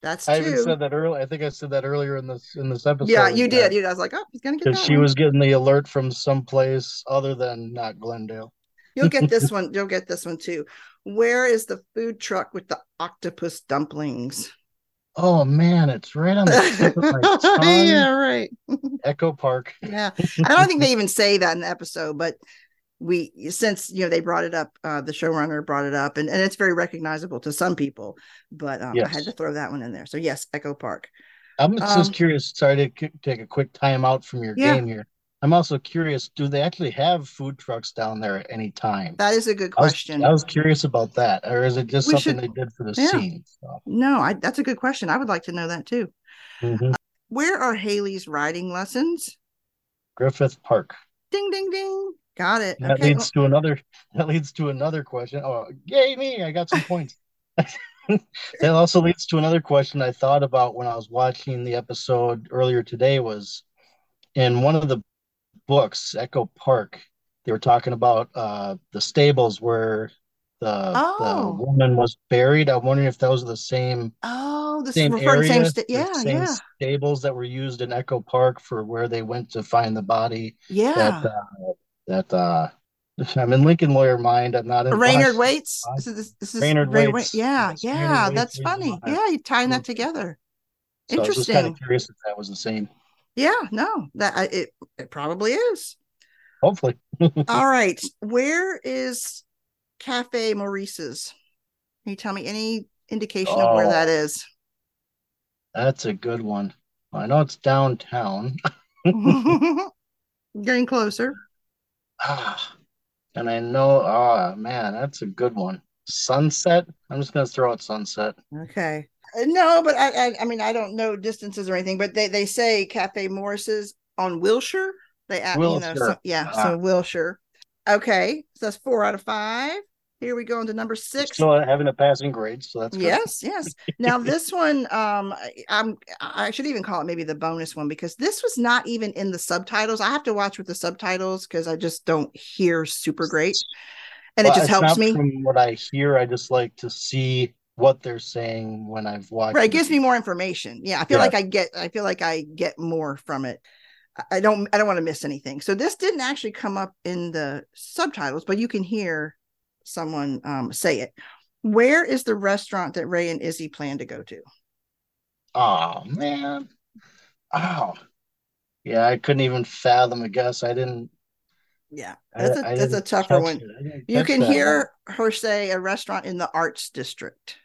That's two. I even said that earlier. I think I said that earlier in this in this episode. Yeah, you did. You guys like, oh, he's gonna get because she one. was getting the alert from someplace other than not Glendale. You'll get this one. You'll get this one too. Where is the food truck with the octopus dumplings? Oh man, it's right on the tip of my tongue. yeah, right. Echo Park. yeah, I don't think they even say that in the episode, but we since you know they brought it up, uh, the showrunner brought it up, and, and it's very recognizable to some people. But um, yes. I had to throw that one in there. So yes, Echo Park. I'm just um, curious. Sorry to take a quick time out from your yeah. game here. I'm also curious, do they actually have food trucks down there at any time? That is a good question. I was, I was curious about that. Or is it just we something should, they did for the yeah. scene? So. No, I, that's a good question. I would like to know that too. Mm-hmm. Uh, where are Haley's riding lessons? Griffith Park. Ding ding ding. Got it. That okay. leads to another that leads to another question. Oh, yay me, I got some points. that also leads to another question I thought about when I was watching the episode earlier today was in one of the books, Echo Park, they were talking about uh, the stables where the, oh. the woman was buried. I'm wondering if those are the same. Oh, the same area, same sta- yeah, same yeah. stables that were used in Echo Park for where they went to find the body. Yeah. That, uh, that uh I'm in Lincoln Lawyer mind. I'm not in Raynard Boston. Waits. This is, this is Raynard Ray- Waits. Yeah, yeah, Raynard that's funny. Yeah, you tying that together. So I was kind of curious if that was the same. Yeah, no, that it it probably is. Hopefully. All right, where is Cafe Maurice's? Can you tell me any indication of where Oh. that is? That's a good one. I know it's downtown. Getting closer. Ah, and I know, oh man, that's a good one. Sunset. I'm just gonna throw out Sunset. Okay. Uh, No, but I, I I mean I don't know distances or anything, but they they say Cafe Morris's on Wilshire. They add, you know, so, yeah, Ah. so Wilshire. Okay, so that's four out of five. Here we go into number six. Still having a passing grade, so that's good. Yes, yes. Now this one, um, I'm I should even call it maybe the bonus one because this was not even in the subtitles. I have to watch with the subtitles because I just don't hear super great, and Well, it just helps me. From what I hear, I just like to see what they're saying when I've watched. Right, it gives me more information. Yeah, I feel Yeah. like I get I feel like I get more from it. I- don't I don't want to miss anything. So this didn't actually come up in the subtitles, but you can hear someone um, say it. Where is the restaurant that Ray and Izzy plan to go to? Oh man. Oh. Yeah, I couldn't even fathom a guess. I didn't. Yeah, that's a I that's a tougher one. it. I didn't You can that hear her say a restaurant in the Arts District.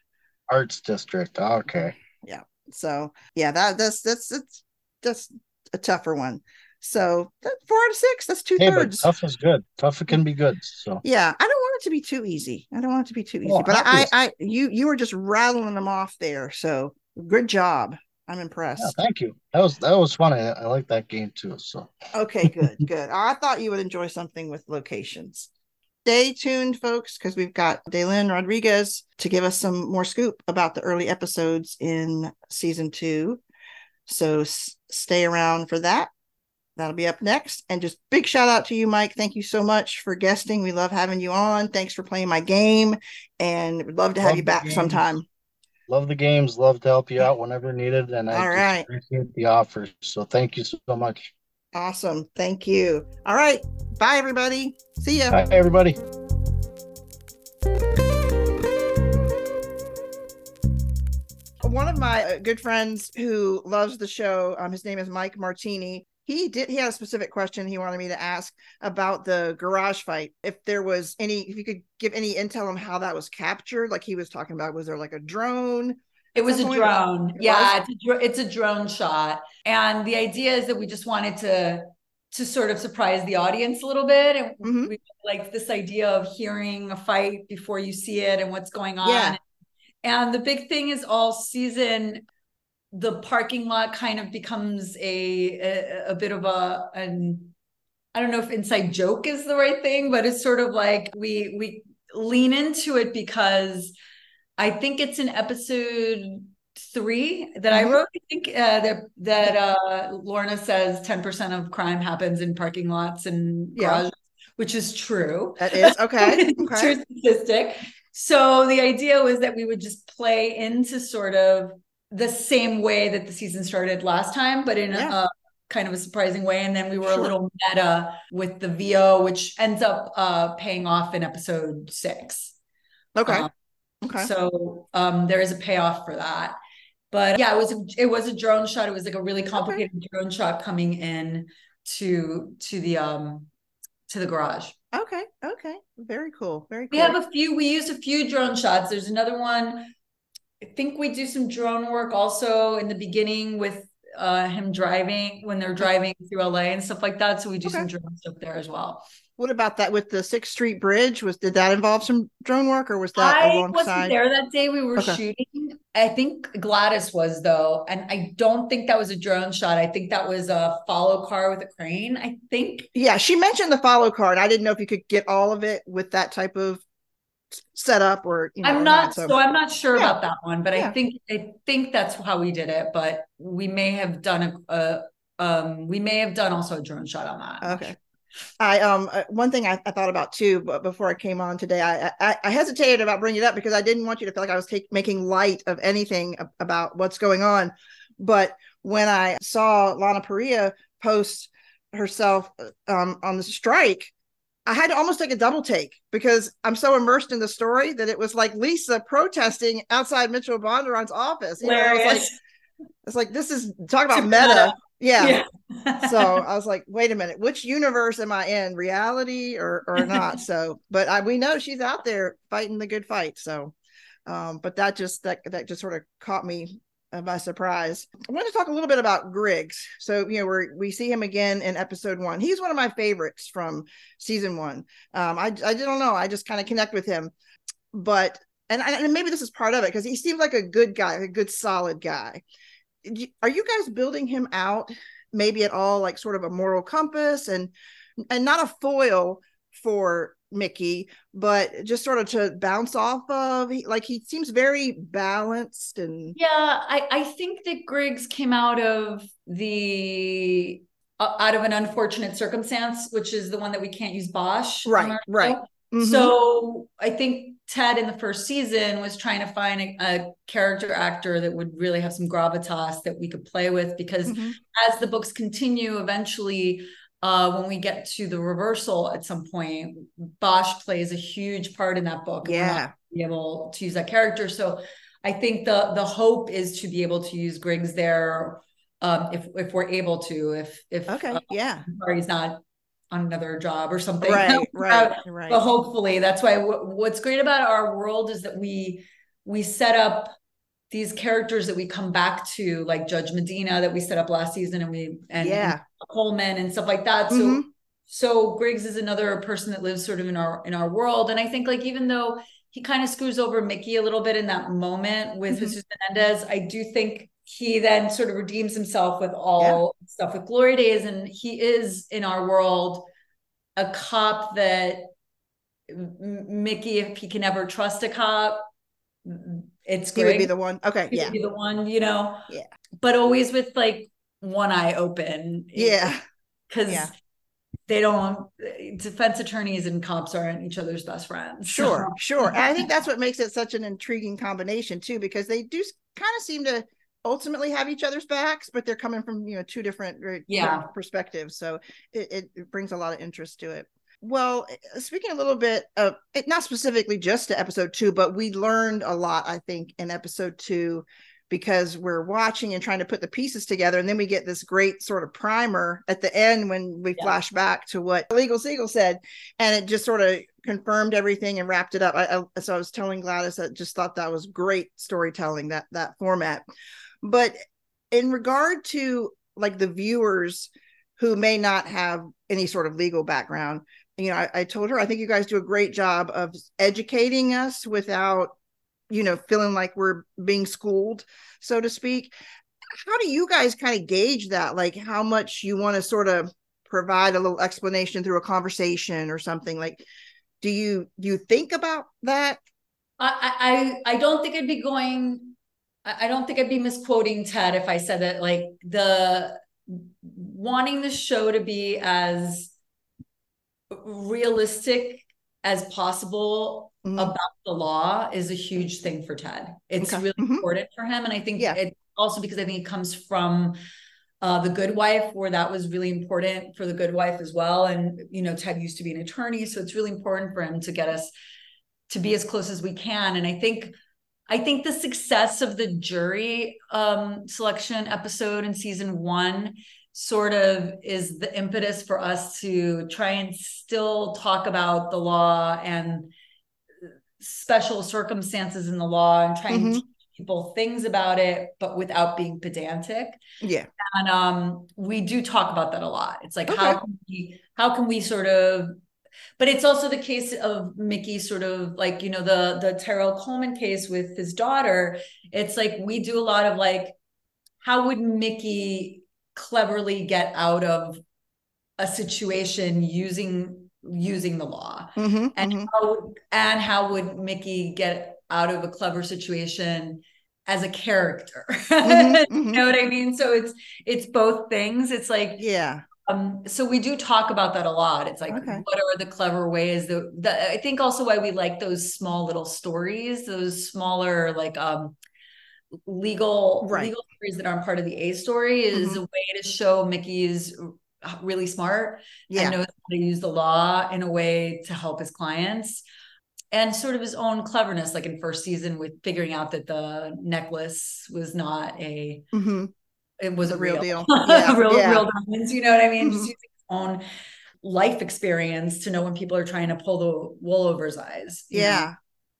Arts District. Ah, okay. Yeah. So yeah, that that's that's that's that's a tougher one. So that four out of six. That's two Hey, thirds. tough is good. Tough can be good. So Yeah, I don't want it to be too easy. I don't want it to be too easy. But I, obvious. I, you, you were just rattling them off there. So good job. I'm yeah, impressed. thank you. That was that was fun. I, I like that game too. So Okay, good, good. I thought you would enjoy something with locations. Stay tuned, folks, because we've got Dailyn Rodriguez to give us some more scoop about the early episodes in season two. So s- stay around for that. That'll be up next. And just big shout out to you, Mike. Thank you so much for guesting. We love having you on. Thanks for playing my game, and we'd love to have Love you back games. sometime. love the games. Love to help you out whenever needed. And I All right. appreciate the offer. So thank you so much. Awesome. Thank you. All right. Bye, everybody. See ya. Bye, everybody. one of my uh, good friends who loves the show um his name is mike martini he did he had a specific question he wanted me to ask about the garage fight if there was any if you could give any intel on how that was captured like he was talking about was there like a drone It was a some point? drone. It yeah, it's a, dr- it's a drone shot. And the idea is that we just wanted to to sort of surprise the audience a little bit. And Mhm. we like this idea of hearing a fight before you see it and what's going on. Yeah. And the big thing is all season the parking lot kind of becomes a a, a bit of a an I don't know if inside joke is the right thing, but it's sort of like we we lean into it because I think it's in episode three that I Mhm. wrote. I think uh, that that uh, Lorna says ten percent of crime happens in parking lots and Yeah. garages, which is true. that is okay okay True statistic. So the idea was that we would just play into sort of the same way that the season started last time, but in Yeah. a, kind of a surprising way. And then we were Sure. a little meta with the VO, which ends up uh, paying off in episode six. okay Um, okay So um, there is a payoff for that. But yeah, it was a, it was a drone shot. It was like a really complicated drone shot coming in to to the um to the garage. okay okay very cool very cool We have a few, we used a few drone shots. There's another one. I think we do some drone work also in the beginning with uh him driving when they're driving through LA and stuff like that. So we do some drone stuff there as well. what about that with the sixth street bridge was did that involve some drone work or was that I alongside wasn't there that day we were Okay. shooting. I think Gladys was though, and I don't think that was a drone shot. I think that was a follow car with a crane. I think. Yeah, she mentioned the follow car, and I didn't know if you could get all of it with that type of setup or you know. or I'm not so, so I'm not sure Yeah. about that one, but Yeah. I think I think that's how we did it. But we may have done a, a um we may have done also a drone shot on that. Okay. I um one thing I, I thought about too, but before I came on today, I, I I hesitated about bringing it up because I didn't want you to feel like I was take, making light of anything about what's going on. But when I saw Lana Parrilla post herself uh, um on the strike, I had to almost take a double take because I'm so immersed in the story that it was like Lisa protesting outside Mitchell Bondurant's office. You know, I was like, it's like this is talk about meta. Yeah. yeah. so I was like, wait a minute, which universe am I in? Reality or or not? so, but I we know she's out there fighting the good fight. So um, but that just that that just sort of caught me by surprise. I want to talk a little bit about Griggs. So, you know, we we see him again in episode one. He's one of my favorites from season one. Um, I, I don't know. I just kind of connect with him. But, and, and maybe this is part of it because he seems like a good guy, a good, solid guy. Are you guys building him out maybe at all like sort of a moral compass and, and not a foil for Mickey, but just sort of to bounce off of. He, like he seems very balanced and yeah. I I think that Griggs came out of the uh, out of an unfortunate circumstance, which is the one that we can't use Bosch. Right. Right. Mm-hmm. So I think Ted in the first season was trying to find a, a, character actor that would really have some gravitas that we could play with because mm-hmm. as the books continue, eventually uh, when we get to the reversal at some point, Bosch plays a huge part in that book. Yeah. Be able to use that character. So I think the the hope is to be able to use Griggs there um, if if we're able to. If if okay, uh, yeah, he's not on another job or something. Right, right, right. But hopefully, that's why w- what's great about our world is that we we set up these characters that we come back to, like Judge Medina that we set up last season, and we and, yeah. and Coleman and stuff like that. So mm-hmm. so Griggs is another person that lives sort of in our in our world, and I think like even though he kind of screws over Mickey a little bit in that moment with mm-hmm. Jesus Menendez, I do think he then sort of redeems himself with all yeah. stuff with Glory Days, and he is in our world a cop that Mickey, if he can ever trust a cop, it's. He would be the one. Okay, he yeah, be the one. You know, yeah. But always with like one eye open. Yeah, because yeah. they don't. Defense attorneys and cops aren't each other's best friends. Sure, so. sure. And I think that's what makes it such an intriguing combination too, because they do kind of seem to ultimately have each other's backs, but they're coming from you know two different yeah perspectives. So it, it brings a lot of interest to it. Well, eh, speaking a little bit of it, not specifically just to episode two, but we learned a lot, I think, in episode two because we're watching and trying to put the pieces together. And then we get this great sort of primer at the end when we yeah. flash back to what Legal Siegel said. And it just sort of confirmed everything and wrapped it up. I, I, so I was telling Gladys I just thought that was great storytelling, that that format. But in regard to like the viewers who may not have any sort of legal background, you know, I, I told her I think you guys do a great job of educating us without, you know, feeling like we're being schooled, so to speak. How do you guys kind of gauge that? Like how much you want to sort of provide a little explanation through a conversation or something like do you do you think about that i i i don't think i'd be going i don't think i'd be misquoting ted if i said that like the wanting the show to be as realistic as possible mm-hmm. about the law is a huge thing for Ted. It's okay. really mm-hmm. important for him. And I think yeah. it also because I think it comes from uh, the good wife where that was really important for the good wife as well. And, you know, Ted used to be an attorney. So it's really important for him to get us to be as close as we can. And I think I think the success of the jury um, selection episode in season one sort of is the impetus for us to try and still talk about the law and special circumstances in the law and try mm-hmm. and teach people things about it but without being pedantic yeah and um we do talk about that a lot it's like okay. how can we how can we sort of but it's also the case of Mickey sort of like you know the the Terrell Coleman case with his daughter it's like we do a lot of like how would Mickey cleverly get out of a situation using using the law. Mm-hmm, and mm-hmm. how and how would mickey get out of a clever situation as a character? Mm-hmm, you know what i mean? So it's it's both things. It's like yeah. um so we do talk about that a lot. It's like okay. what are the clever ways that, that i think also why we like those small little stories those smaller like um legal right. legal stories that aren't part of the A story is mm-hmm. a way to show Mickey's really smart Yeah. and knows how to use the law in a way to help his clients. And sort of his own cleverness, like in first season, with figuring out that the necklace was not a hmm it was a real real, deal. Yeah, real, yeah. real diamonds. You know what I mean? Just Mhm. using his own life experience to know when people are trying to pull the wool over his eyes. yeah know?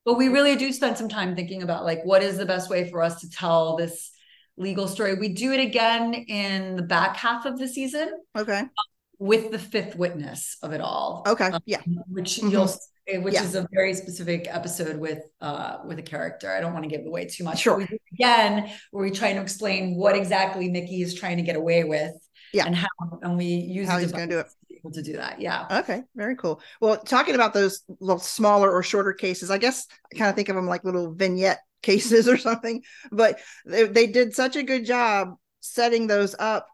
But we really do spend some time thinking about like what is the best way for us to tell this legal story. We do it again in the back half of the season Okay. with the fifth witness of it all. Okay. Um, Yeah. which Mhm. you'll which Yeah. is a very specific episode with uh with a character. I don't want to give away too much. Sure. we do it again where we trying to explain what exactly Mickey is trying to get away with. Yeah. And how and we use How he's gonna do it to to do that. Yeah. Okay, very cool. Well, talking about those little smaller or shorter cases, I guess I kind of think of them like little vignette cases or something, but they, they did such a good job setting those up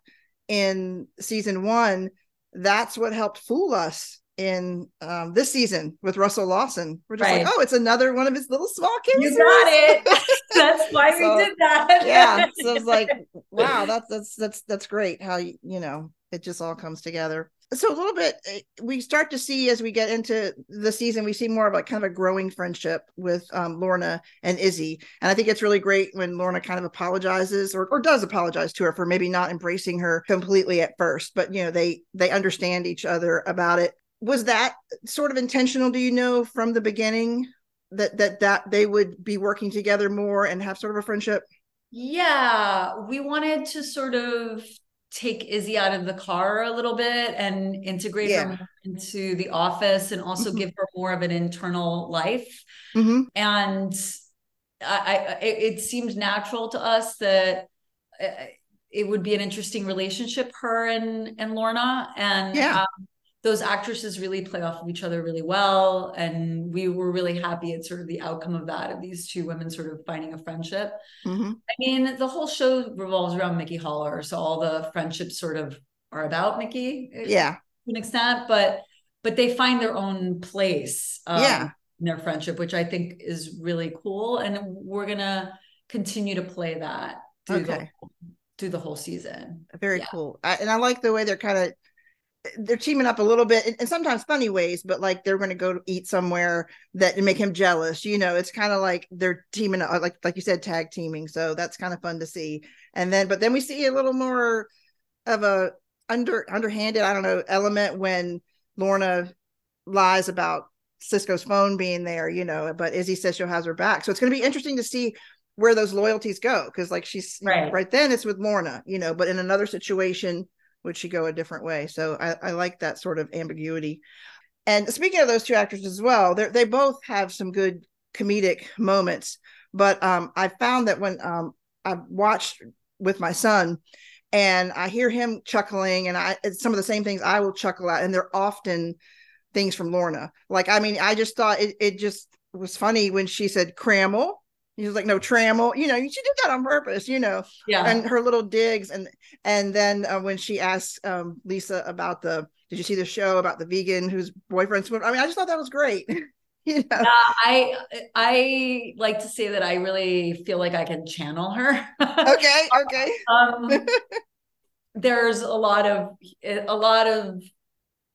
in season one. That's what helped fool us in um, this season with Russell Lawson. We're just like, oh, it's another one of his little small cases. You got it. That's why So, we did that. yeah so it's like wow that's that's that's that's great how you you know it just all comes together so a little bit eh, we start to see as we get into the season we see more of like kind of a growing friendship with um, lorna and izzy and i think it's really great when lorna kind of apologizes or, or does apologize to her for maybe not embracing her completely at first but you know they they understand each other about it was that sort of intentional do you know from the beginning that that that they would be working together more and have sort of a friendship Yeah, we wanted to sort of take Izzy out of the car a little bit and integrate Yeah. her into the office and also Mhm. give her more of an internal life. mm-hmm. And I, I it, it seemed natural to us that uh, it would be an interesting relationship, her and and Lorna, and Yeah. um, those actresses really play off of each other really well, and we were really happy at sort of the outcome of that of these two women sort of finding a friendship. Mm-hmm. I mean, the whole show revolves around Mickey Haller, so all the friendships sort of are about Mickey, eh, Yeah. to an extent, but but they find their own place, um, Yeah. in their friendship, which I think is really cool, and we're gonna continue to play that through Okay. the through the whole season. Very Yeah. cool. I, and I like the way they're kind of they're teaming up a little bit in, in sometimes funny ways, but like they're going to go eat somewhere that make him jealous. You know, it's kind of like they're teaming up, like like you said, tag teaming. So that's kind of fun to see. And then, but then we see a little more of a under underhanded, I don't know, element when Lorna lies about Cisco's phone being there. You know, but Izzy says she'll have her back. So it's going to be interesting to see where those loyalties go because like she's Right. right then it's with Lorna, you know, but in another situation would she go a different way? So I, I like that sort of ambiguity. And speaking of those two actors as well, they both have some good comedic moments. But um, I found that when um, I watched with my son, and I hear him chuckling, and I some of the same things I will chuckle at, and they're often things from Lorna. Like I mean, I just thought it it just was funny when she said crammel. He was like, no Trammell. You know, she did that on purpose. You know, Yeah, and her little digs and and then uh, when she asked um, lisa about the did you see the show about the vegan whose boyfriend's? i mean i just thought that was great you know Yeah, I I like to say that I really feel like I can channel her. okay okay um there's a lot of a lot of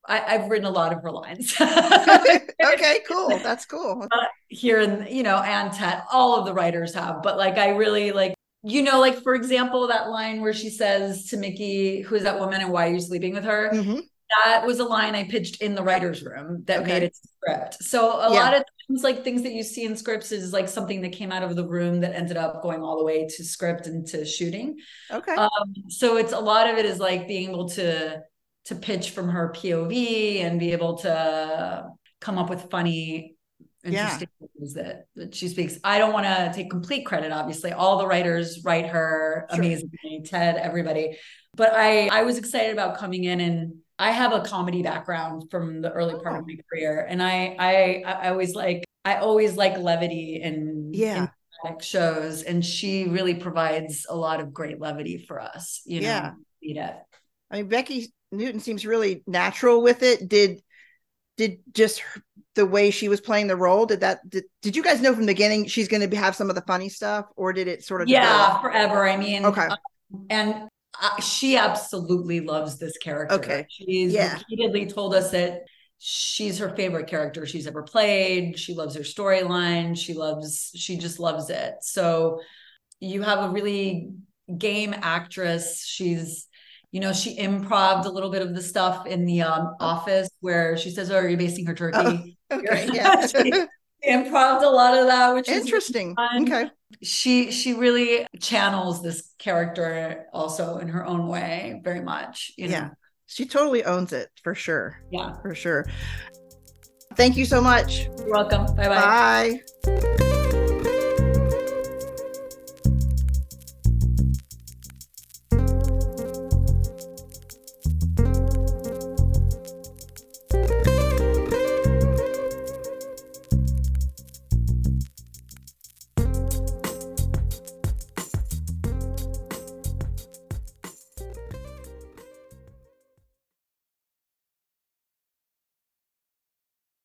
I, I've written a lot of her lines okay cool that's cool here and you know and Ted, all of the writers have but like I really like you know like for example that line where she says to Mickey who's that woman and why are you sleeping with her Mhm. that was a line I pitched in the writer's room that Okay. made it script. So a Yeah. lot of things like things that you see in scripts is like something that came out of the room that ended up going all the way to script and to shooting. okay Um, so it's a lot of it is like being able to to pitch from her POV and be able to come up with funny, Yeah. interesting things that, that she speaks. I don't want to take complete credit, obviously. All the writers write her Sure. amazingly, Ted, everybody. But I I was excited about coming in and I have a comedy background from the early oh. part Oh. of my career. And I I I always like I always like levity in, Yeah. in shows and she really provides a lot of great levity for us you know Yeah. I mean Becki newton seems really natural with it did did just her- the way she was playing the role did that did, did you guys know from the beginning she's going to have some of the funny stuff or did it sort of yeah forever i mean Okay. um, and uh, she absolutely loves this character. Okay. She's Yeah. repeatedly told us that she's her favorite character she's ever played. She loves her storyline. She loves, she just loves it. So you have a really game actress. She's, you know, she improved a little bit of the stuff in the um, office where she says, Oh, are you basting her turkey? Okay. Yeah. She improved a lot of that, which is Interesting. Okay. she she really channels this character also in her own way very much you know? Yeah. She totally owns it for sure. yeah For sure. Thank you so much. you're welcome bye bye Bye.